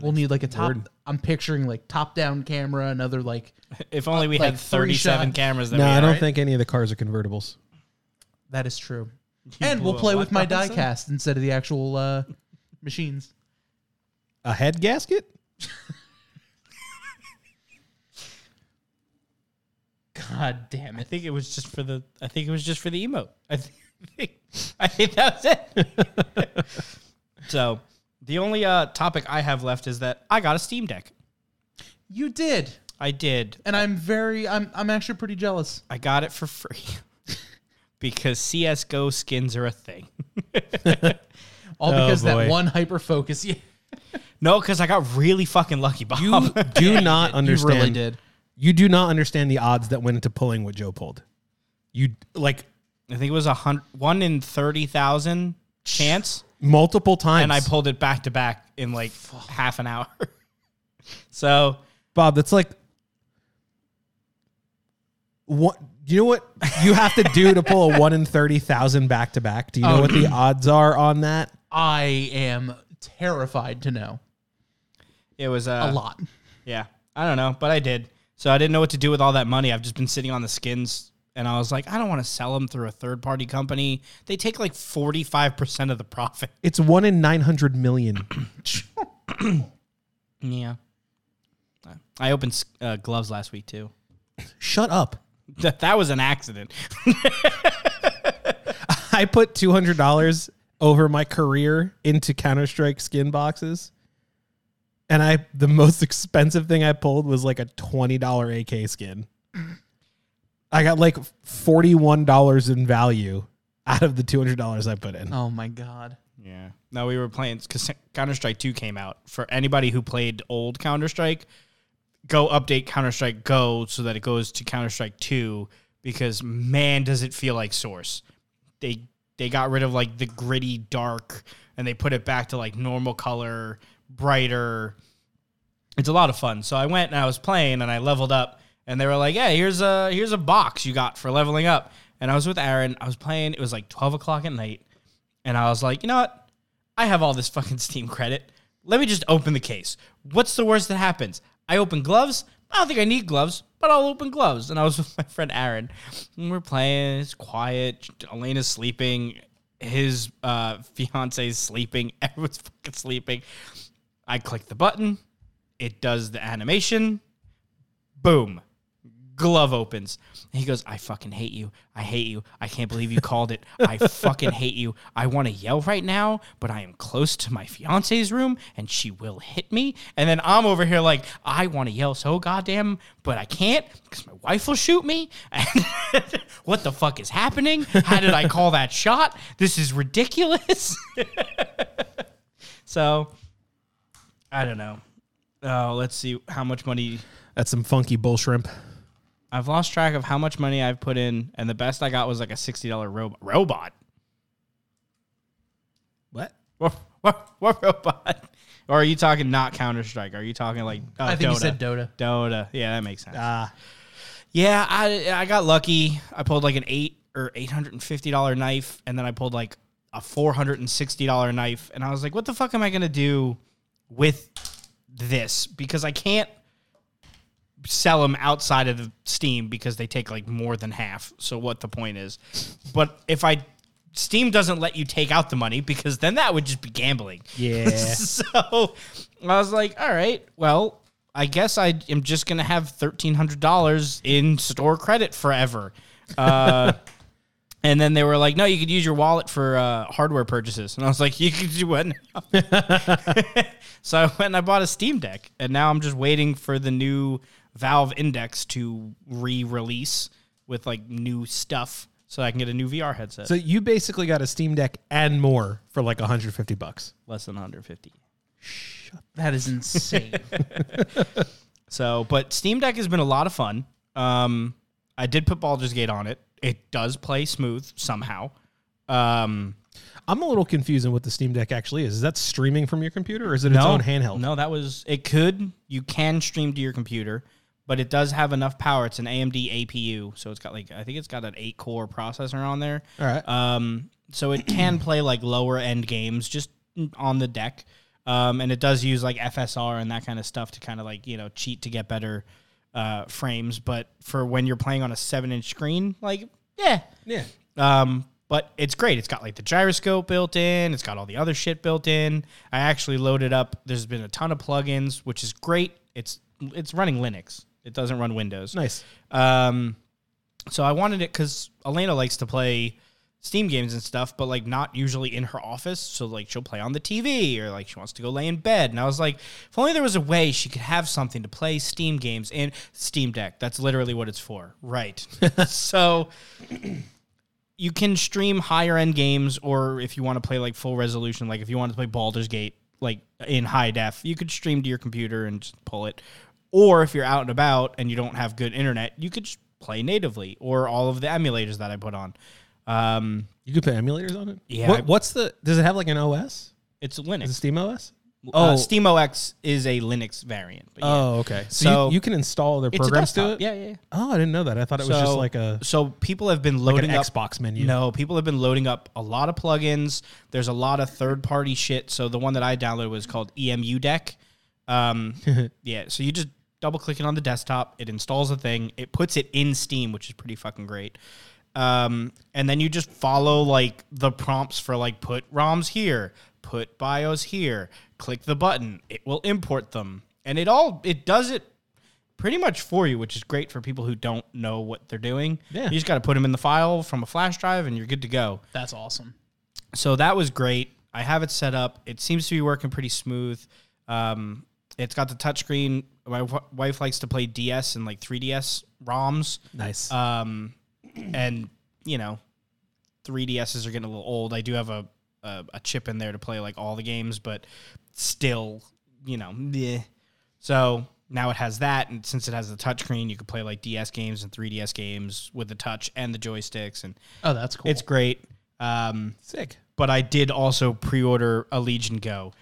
We'll need like a top. I'm picturing like top down camera, another like If only we Like had three 37 shot- cameras. That No, we I had, don't right? think any of the cars are convertibles. that is true. and we'll a play with my Robinson? diecast instead of the actual uh, machines. A head gasket? God damn I think it was just for the. I think it was just for the emote. I think. I think that was it. so, the only uh, topic I have left is that I got a Steam Deck. You did. I did. And I'm very I'm I'm actually pretty jealous. I got it for free because CS:GO skins are a thing. All Oh, because boy. that one hyper focus. Yeah. No, because I got really fucking lucky, Bob. You do not You understand. really did. You do not understand the odds that went into pulling what Joe pulled. You like I think it was a hundred, one in thirty thousand chance, multiple times. and I pulled it back to back in like half an hour. so Bob, that's like what you know what you have to do to pull a one in thirty thousand back to back? Do you know Oh. what the odds are on that? I am terrified to know. it was uh, A lot. Yeah, I don't know, but I did. So I didn't know what to do with all that money. I've just been sitting on the skins, and I was like, I don't want to sell them through a third party company. They take like forty five percent of the profit. It's one in nine hundred million. Yeah. I opened uh, gloves last week too. Shut up. That that was an accident. I put two hundred dollars over my career into Counter Strike skin boxes, and I the most expensive thing I pulled was like a twenty dollar AK skin. I got like forty one dollars in value out of the two hundred dollars I put in. Oh my god. Yeah. No, we were playing because Counter Strike 2 came out. For anybody who played old Counter Strike, go update Counter Strike Go so that it goes to Counter Strike 2 because man, does it feel like Source. They they got rid of like the gritty dark and they put it back to like normal color, brighter. It's a lot of fun. So I went and I was playing and I leveled up and they were like, "Yeah, here's a here's a box you got for leveling up." And I was with Aaron. I was playing. It was like 12 o'clock at night. And I was like, you know what? I have all this fucking Steam credit. Let me just open the case. What's the worst that happens? I open gloves. I don't think I need gloves, but I'll open gloves. And I was with my friend Aaron. And we're playing. It's quiet. Elena's sleeping. His uh, fiance's sleeping. Everyone's fucking sleeping. I click the button. It does the animation. Boom glove opens. And he goes, I fucking hate you. I hate you. I can't believe you called it. I fucking hate you. I want to yell right now, but I am close to my fiance's room and she will hit me. And then I'm over here like, I want to yell so goddamn, but I can't because my wife will shoot me. What the fuck is happening? How did I call that shot? This is ridiculous. so, I don't know. Oh, let's see how much money That's some funky bull shrimp. I've lost track of how much money I've put in, and the best I got was like a sixty dollar robot. Robot? What? What, what, what robot? Or are you talking not Counter Strike? Are you talking like uh, I think Dota? you said Dota. Dota. Yeah, that makes sense. Ah, yeah, I I got lucky. I pulled like an eight or eight hundred and fifty dollar knife, and then I pulled like a four hundred and sixty dollar knife, and I was like, what the fuck am I gonna do with this? Because I can't sell them outside of the Steam because they take like more than half. So what the point is? But if I Steam doesn't let you take out the money because then that would just be gambling. Yeah. so I was like, all right, well, I guess I am just gonna have thirteen hundred dollars in store credit forever. Uh, and then they were like, no, you could use your wallet for uh, hardware purchases. And I was like, you could do what so I went and I bought a Steam Deck, and now I'm just waiting for the new Valve Index to re-release with like new stuff, so I can get a new VR headset. so you basically got a Steam Deck and more for like 150 bucks. Less than 150. That is insane. So, but Steam Deck has been a lot of fun. Um, I did put Baldur's Gate on it. It does play smooth somehow. Um, I'm a little confused on what the Steam Deck actually is. Is that streaming from your computer or is it its own handheld? No, that was it. Could you can stream to your computer, but it does have enough power. It's an AMD APU, so it's got like I think it's got an eight core processor on there. All right. Um, so it can play like lower end games just on the deck. Um, and it does use like FSR and that kind of stuff to kind of like, you know, cheat to get better uh, frames. But for when you're playing on a seven inch screen, like, yeah. yeah. Um, but it's great. It's got like the gyroscope built in. It's got all the other shit built in. I actually loaded up. There's been a ton of plugins, which is great. It's it's running Linux. It doesn't run Windows. Nice. Um, So I wanted it because Elena likes to play Steam games and stuff, but like not usually in her office. So like she'll play on the TV or like she wants to go lay in bed. And I was like, if only there was a way she could have something to play Steam games in Steam Deck. That's literally what it's for. Right. so you can stream higher end games, or if you want to play like full resolution, like if you want to play Baldur's Gate like in high def, you could stream to your computer and just pull it. Or if you're out and about and you don't have good internet, you could just play natively or all of the emulators that I put on. Um, You could put emulators on it. Yeah, What, what's the? Does it have like an OS? it's Is it Linux. Steam OS? Uh, Oh. SteamOS is a Linux variant. But yeah. Oh, okay. So, So- you, you can install their it's a programs to desktop. it. Yeah, yeah. yeah. Oh, I didn't know that. I thought it was just like a So people have been like loading an up Xbox menu. No, people have been loading up a lot of plugins. There's a lot of third party shit. So the one that I downloaded was called EMU Deck. Um, yeah, so you just double click it on the desktop. It installs a thing. It puts it in Steam, which is pretty fucking great. Um, and then you just follow like the prompts for like put ROMs here, put BIOS here, click the button. It will import them, and it all it does it pretty much for you, which is great for people who don't know what they're doing. Yeah. You just got to put them in the file from a flash drive and you're good to go. That's awesome. So that was great. I have it set up. It seems to be working pretty smooth. Um, it's got the touchscreen. My w- wife likes to play DS and like 3DS ROMs. nice. Um, and, you know, 3DSs are getting a little old. I do have a, a, a chip in there to play like all the games, but still, you know, meh. So now it has that, and since it has the touchscreen, you can play like DS games and 3DS games with the touch and the joysticks, and Oh, that's cool. it's great. Um, Sick. but I did also pre-order a Legion Go,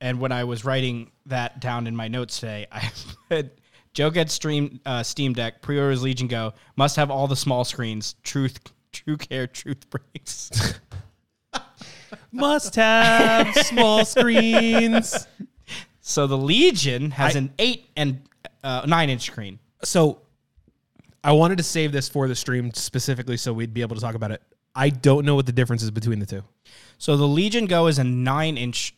and when I was writing that down in my notes today, I said, "Joe gets stream uh, Steam Deck pre-orders Legion Go must have all the small screens. Truth, True Care, Truth breaks." Must have small screens. so the Legion has an eight and uh, nine inch screen. So I wanted to save this for the stream specifically so we'd be able to talk about it. I don't know what the difference is between the two. So the Legion Go is a nine inch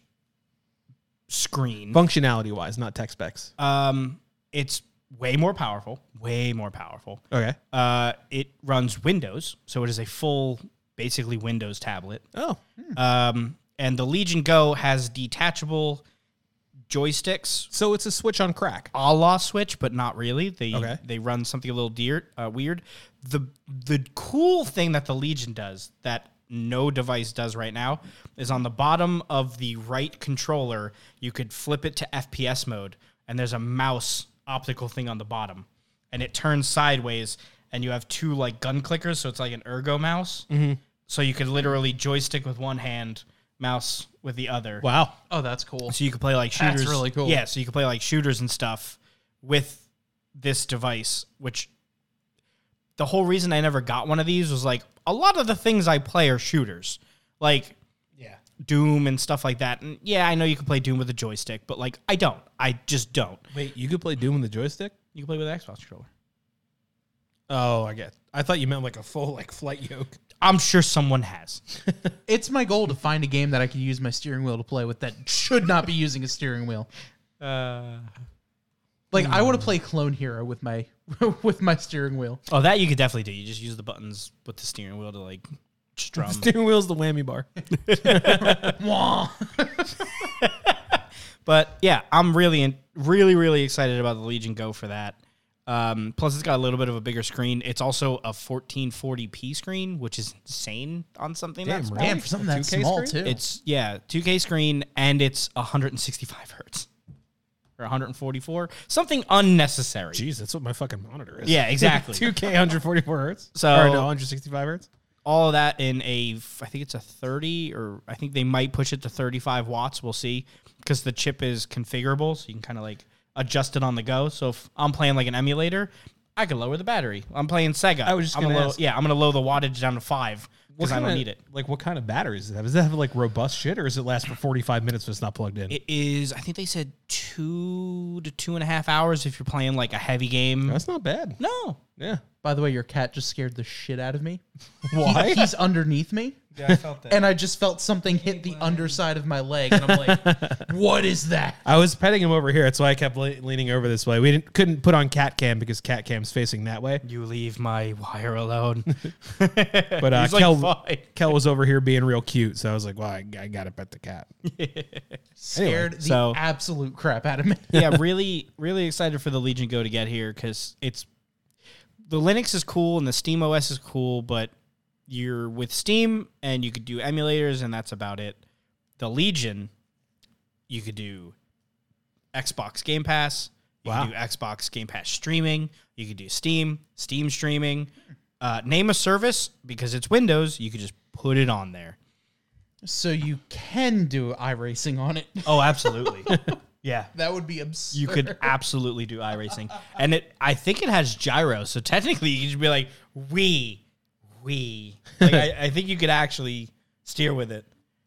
screen. Functionality wise, not tech specs. Um, it's way more powerful. Way more powerful. Okay. Uh, it runs Windows, so it is a full, basically Windows tablet. Oh. Um, and the Legion Go has detachable joysticks, So it's a switch on crack. a la Switch, but not really. They Okay. they run something a little dear, uh, weird. The the cool thing that the Legion does that no device does right now is on the bottom of the right controller, you could flip it to FPS mode, and there's a mouse optical thing on the bottom, and it turns sideways, and you have two like gun clickers, so it's like an ergo mouse. Mm-hmm. So you could literally joystick with one hand, mouse with the other. Wow. oh, that's cool. So you could play like That's shooters. really cool. Yeah, so you could play like shooters and stuff with this device, which the whole reason I never got one of these was like a lot of the things I play are shooters. Like Yeah. Doom and stuff like that. And yeah, I know you can play Doom with a joystick, but like I don't. I just don't. Wait, you could play Doom with a joystick? You can play with an Xbox controller. Oh, I get. I thought you meant like a full like flight yoke. I'm sure someone has. It's my goal to find a game that I can use my steering wheel to play with that should not be using a steering wheel. Uh, Like I want to play Clone Hero with my with my steering wheel. oh, that you could definitely do. You just use the buttons with the steering wheel to like strum. Steering wheel's the whammy bar. Wah. But yeah, I'm really, in, really, really excited about the Legion Go for that. Um, plus, it's got a little bit of a bigger screen. It's also a 1440p screen, which is insane on something Damn, small. really? Damn, for something that 2K small screen? too. It's yeah, 2K screen, and it's 165 hertz or 144, something unnecessary. Jeez, that's what my fucking monitor is. Yeah, exactly. 2K 144 hertz. So- or no, 165 hertz. All of that in a, I think it's a 30, or I think they might push it to 35 watts. We'll see, because the chip is configurable, so you can kind of like adjust it on the go. So if I'm playing like an emulator, I could lower the battery. I'm playing Sega. I was just I'm gonna low, yeah, I'm gonna lower the wattage down to five because I don't need it. Like, what kind of batteries does it have? Does it have like robust shit, or does it last for 45 minutes if it's not plugged in? It is, I think they said two to two and a half hours if you're playing like a heavy game. That's not bad. No, Yeah. By the way, your cat just scared the shit out of me. He- Why? he's underneath me. Yeah, I felt that. And I just felt something hit the underside of my leg, and I'm like, "What is that?" I was petting him over here. That's why I kept le- leaning over this way. We didn't, couldn't put on cat cam because cat cam's facing that way. you leave my wire alone. But uh, He's like, Kel, "Fine." Kel was over here being real cute, so I was like, "Well, I, I gotta pet the cat." Scared the so- absolute crap out of me. yeah, really, really excited for the Legion Go to get here because it's the Linux is cool and the Steam OS is cool, but you're with Steam and you could do emulators and that's about it. The Legion, you could do Xbox Game Pass, you Wow. could do Xbox Game Pass streaming, you could do Steam, Steam streaming. Uh, name a service because it's Windows, you could just put it on there. So you can do iRacing on it. Oh, absolutely. yeah. That would be absurd. You could absolutely do iRacing, and it. I think it has gyro, so technically you could just be like we, we. Like I, I think you could actually steer with it.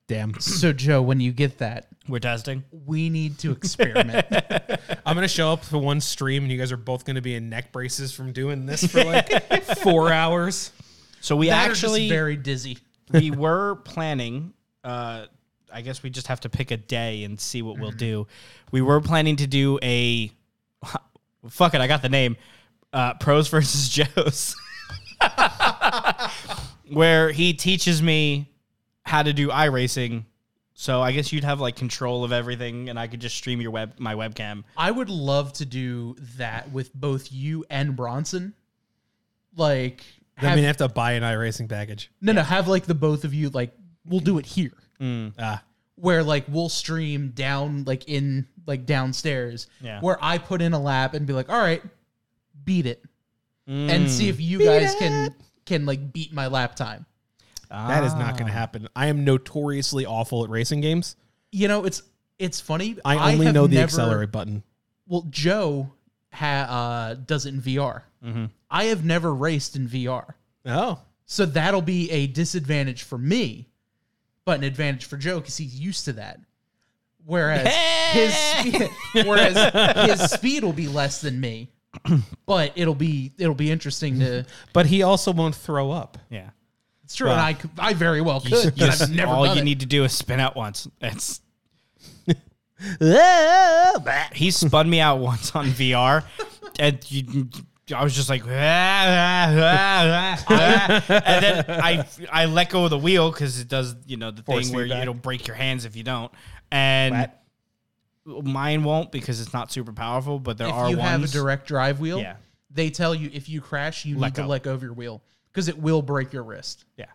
Damn. So Joe, when you get that, We're testing. we need to experiment. I'm gonna show up for one stream, and you guys are both gonna be in neck braces from doing this for like four hours. So we That or actually just very dizzy. we were planning. Uh, I guess we just have to pick a day and see what we'll do. We were planning to do a. Fuck it, I got the name. Uh, Pros versus Joes. Where he teaches me how to do iRacing. So I guess you'd have like control of everything, and I could just stream your web my webcam. I would love to do that with both you and Bronson. Like, I mean, I have to buy an iRacing package. no, no, have like the both of you. Like, we'll do it here, Ah, where like we'll stream down, like in like downstairs, Yeah. where I put in a lap and be like, all right, beat it, and see if you guys can can like beat my lap time. that is not gonna happen. I am notoriously awful at racing games. You know, it's it's funny. I only have know the never- accelerate button. Well, Joe ha, uh, does it in VR. I have never raced in VR. Oh, So that'll be a disadvantage for me, but an advantage for Joe because he's used to that. Whereas his speed, whereas his speed will be less than me, but it'll be it'll be interesting to. but he also won't throw up. Yeah. It's true, and I I very well could. You but I've never all done you it. need to do is spin out once. It's he spun me out once on VR, and you, I was just like, and then I I let go of the wheel because it does you know the Force thing where feedback. it'll break your hands if you don't, and mine won't because it's not super powerful. But there if are you ones. have a direct drive wheel, Yeah. they tell you if you crash, you Let need to let go of your wheel because it will break your wrist. yeah,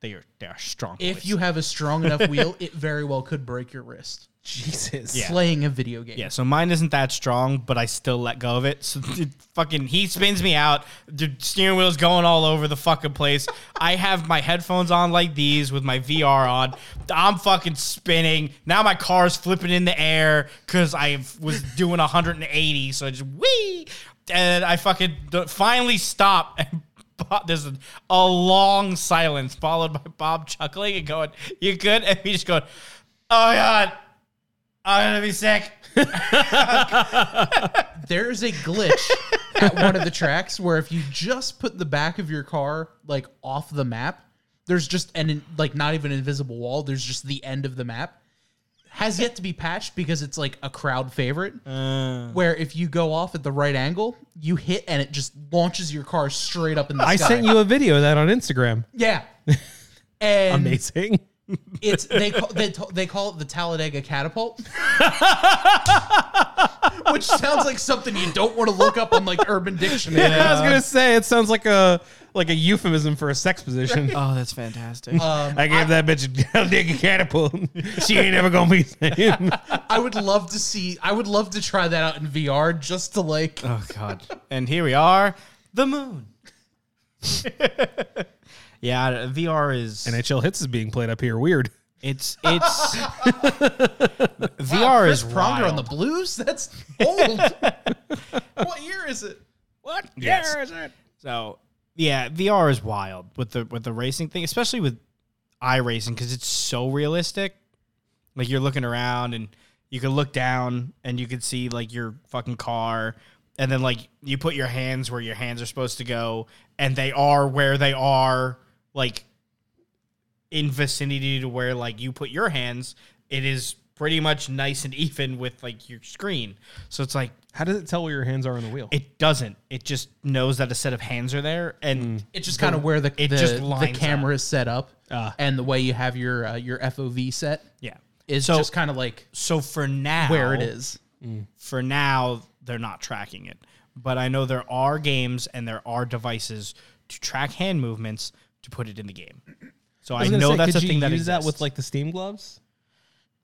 they are they are strong. If boys. you have a strong enough wheel, it very well could break your wrist. Jesus. Yeah. Playing a video game. Yeah, so mine isn't that strong, but I still let go of it. So it fucking he spins me out. The steering wheel's going all over the fucking place. I have my headphones on like these with my VR on. I'm fucking spinning. Now my car's flipping in the air because I was doing 180. So I just wee, and I fucking finally stop. And there's a, a long silence followed by Bob chuckling and going, "You good?" And me just going, "Oh my god." I'm gonna be sick. There's a glitch at one of the tracks where if you just put the back of your car like off the map, there's just an like not even an invisible wall. There's just the end of the map. Has yet to be patched because it's like a crowd favorite. Uh. where if you go off at the right angle, you hit and it just launches your car straight up in the sky. I sky. sent you a video of that on Instagram. yeah. And Amazing. It's they call, they, t- they call it the Talladega catapult, which sounds like something you don't want to look up on like Urban Dictionary. I was gonna say it sounds like a like a euphemism for a sex position. Oh, that's fantastic. Um, I gave that bitch a dig catapult. she ain't ever gonna be the same. I would love to see. I would love to try that out in VR just to like. oh God. And here we are, the moon. Yeah, VR is NHL hits is being played up here. Weird. it's it's VR is Chris Pronger on the. Blues. That's old. what year is it? What? Yes. is it? So yeah, VR is wild with the with the racing thing, especially with iRacing because it's so realistic. Like you're looking around and you can look down and you can see like your fucking car, and then like you put your hands where your hands are supposed to go, and they are where they are, like in vicinity to where like you put your hands. It is pretty much nice and even with like your screen. So it's like How does it tell where your hands are on the wheel? it doesn't. It just knows that a set of hands are there, and It's just kind of where the it the, just the lines camera is set up, Ah. and the way you have your uh, your FOV set yeah. is So- just kind of like So for now, where it is. for now they're not tracking it but i know there are games and there are devices to track hand movements to put it in the game so i, gonna know say, that's a you thing that use exists. that with like the Steam gloves.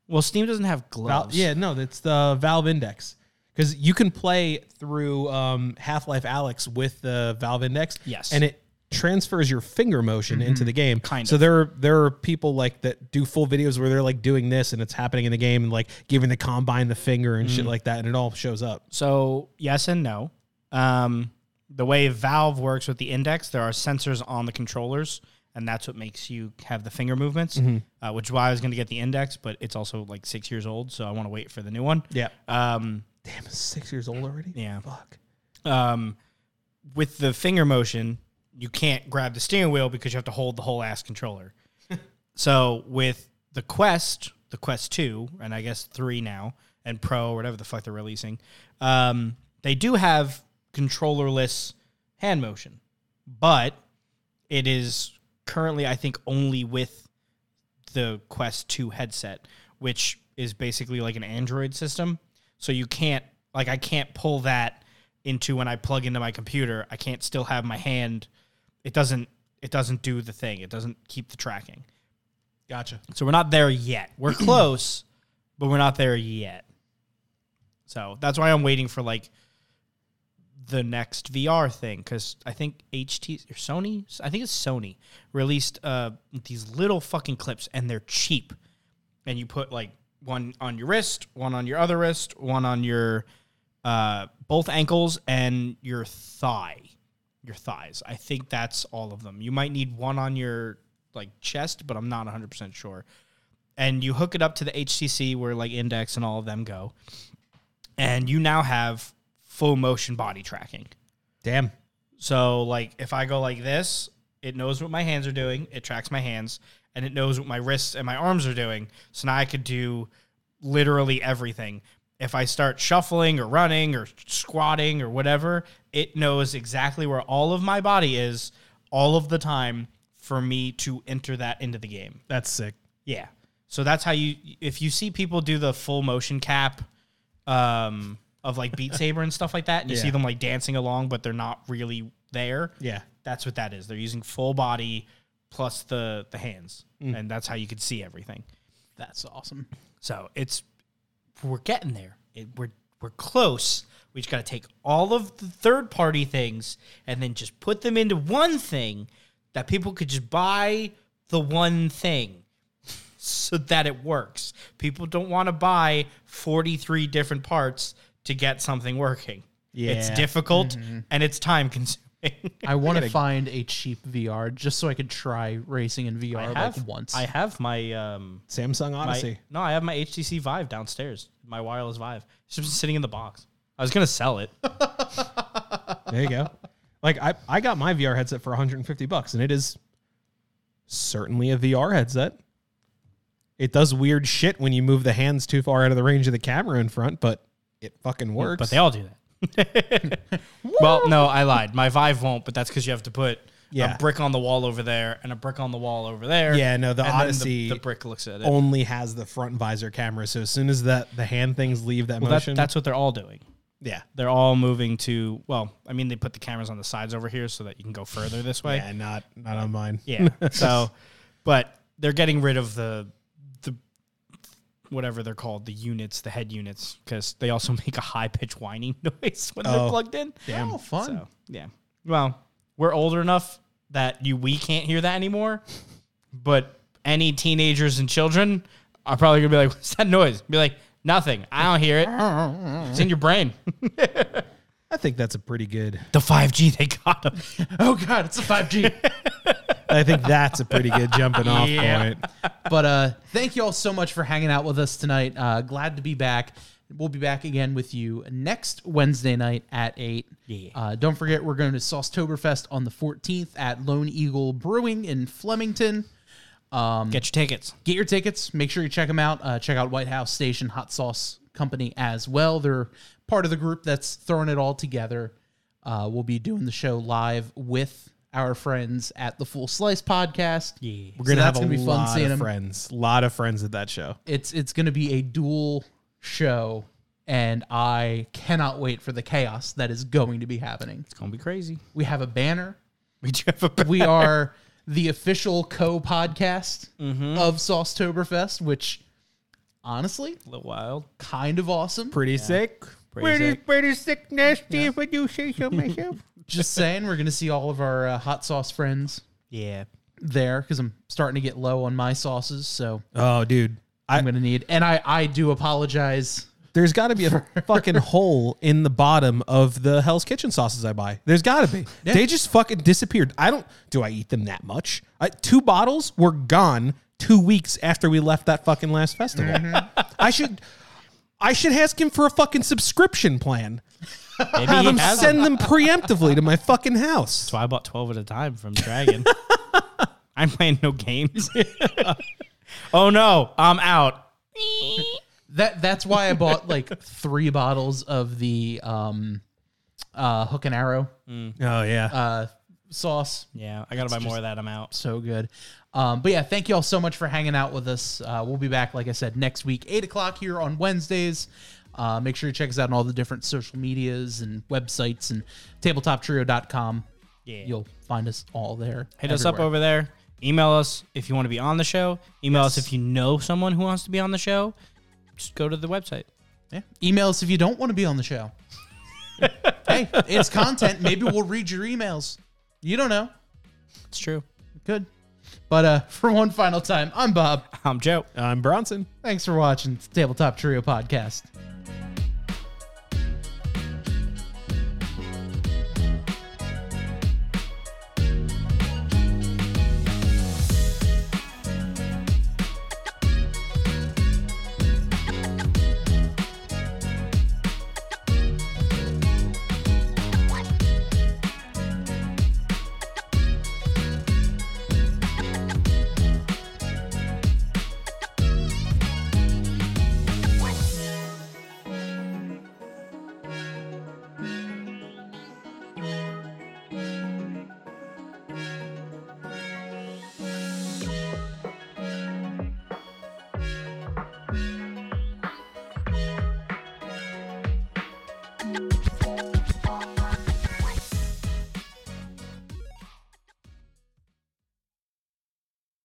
well steam doesn't have Val- gloves yeah, no, that's the Valve Index because you can play through um, Half Life Alyx with the Valve Index. Yes. and it transfers your finger motion into the game. Kind so there, are, there are people like that do full videos where they're like doing this and it's happening in the game and like giving the combine the finger and shit like that, and it all shows up. so yes and no um, the way valve works with the index there are sensors on the controllers and that's what makes you have the finger movements uh, which is why i was going to get the index but it's also like six years old so i want to wait for the new one Yeah. um, Damn, it's six years old already. Yeah. Fuck. um, with the finger motion, you can't grab the steering wheel because you have to hold the whole ass controller. so with the Quest, the Quest Two, and I guess three now, and Pro, whatever the fuck they're releasing, um, they do have controllerless hand motion, but it is currently, I think, only with the Quest 2 headset, which is basically like an Android system. So you can't, like, I can't pull that into when I plug into my computer. I can't still have my hand. It doesn't. It doesn't do the thing. It doesn't keep the tracking. Gotcha. So we're not there yet. We're close, but we're not there yet. So that's why I'm waiting for like the next VR thing because I think HT or Sony, I think it's Sony, released uh, these little fucking clips and they're cheap. And you put like one on your wrist, one on your other wrist, one on your uh, both ankles and your thigh, your thighs. I think that's all of them. You might need one on your like chest, but I'm not 100% sure. And you hook it up to the HTC where like Index and all of them go. And you now have full motion body tracking. Damn. So like if I go like this, it knows what my hands are doing, it tracks my hands, and it knows what my wrists and my arms are doing. So now I could do literally everything. If I start shuffling or running or squatting or whatever, it knows exactly where all of my body is all of the time for me to enter that into the game. That's sick. Yeah. So that's how you if you see people do the full motion cap um of like Beat Saber and stuff like that and you see them like dancing along but they're not really there. Yeah. That's what that is. They're using full body plus the the hands. Mm. And that's how you can see everything. That's awesome. So it's we're getting there. It, we're we're close. We just got to take all of the third party things and then just put them into one thing that people could just buy the one thing so that it works. People don't want to buy 43 different parts to get something working. It's Yeah. difficult and it's time consuming. I want to find a cheap VR just so I could try racing in VR I have like once. I have my um Samsung my, Odyssey. no, I have my HTC Vive downstairs. My wireless Vive. It's just sitting in the box. I was gonna sell it. There you go. Like I, I got my VR headset for 150 bucks, and it is certainly a VR headset. It does weird shit when you move the hands too far out of the range of the camera in front, but it fucking works. But they all do that. well, no, I lied. My Vive won't, but that's because you have to put Yeah. a brick on the wall over there and a brick on the wall over there. Yeah, no, the and Odyssey the, brick looks at it. only has the front visor camera. So as soon as that the hand things leave that well, that, motion, that's what they're all doing. yeah, They're all moving to. Well, I mean, they put the cameras on the sides over here so that you can go further this way. yeah, not not on mine. Yeah. so, but they're getting rid of the the whatever they're called, the units, the head units, because they also make a high pitched whining noise when they're Oh. plugged in. Damn. oh, fun. So yeah. Well, we're older enough that you we can't hear that anymore. But any teenagers and children are probably gonna be like, "What's that noise?" Be like, "Nothing. I don't hear it. It's in your brain." I think that's a pretty good. the five G they got them. Oh god, it's a 5G. I think that's a pretty good jumping off Yeah. point. but uh thank you all so much for hanging out with us tonight. Uh glad to be back. We'll be back again with you next Wednesday night at 8. Yeah. Uh, don't forget, we're going to Saucetoberfest on the 14th at Lone Eagle Brewing in Flemington. Get your tickets. Get your tickets. Make sure you check them out. Uh, check out Whitehouse Station Hot Sauce Company as well. They're part of the group that's throwing it all together. Uh, we'll be doing the show live with our friends at the Full Slice podcast. Yeah. We're gonna that's have a gonna be fun lot seeing of 'em. friends. A lot of friends at that show. It's it's going to be a dual show, and I cannot wait for the chaos that is going to be happening. It's gonna be crazy. We have a banner. We do have a We are the official co-podcast mm-hmm. of Saucetoberfest, which honestly, a little wild. kind of awesome. Pretty sick. Pretty sick. pretty sick, nasty. If I do say so myself. Just saying, we're going to see all of our uh, hot sauce friends Yeah. there because I'm starting to get low on my sauces, so oh, dude. I'm going to need. And I I do apologize. There's got to be a fucking hole in the bottom of the Hell's Kitchen sauces I buy. There's got to be. They just fucking disappeared. I don't. Do I eat them that much? I, two bottles were gone two weeks after we left that fucking last festival. I should. I should ask him for a fucking subscription plan. Maybe Have he him has send them preemptively to my fucking house. That's why I bought 12 at a time from Dragon. I'm playing no games. oh no, I'm out. That that's why I bought like three bottles of the um uh hook and arrow Oh yeah. uh sauce. Yeah, I gotta buy more of that. I'm out. So good. Um, but yeah, thank you all so much for hanging out with us. Uh, we'll be back, like I said, next week, eight o'clock here on Wednesdays. Uh, make sure you check us out on all the different social medias and websites and tabletoptrio.com. Yeah. You'll find us all there. Hit us up over there. Email us if you want to be on the show. Email us if you know someone who wants to be on the show. Just go to the website. Yeah. Email us if you don't want to be on the show. hey, it's content. Maybe we'll read your emails. You don't know. It's true. Good. But uh, for one final time, I'm Bob. I'm Joe. I'm Bronson. Thanks for watching Tabletop Trio Podcast.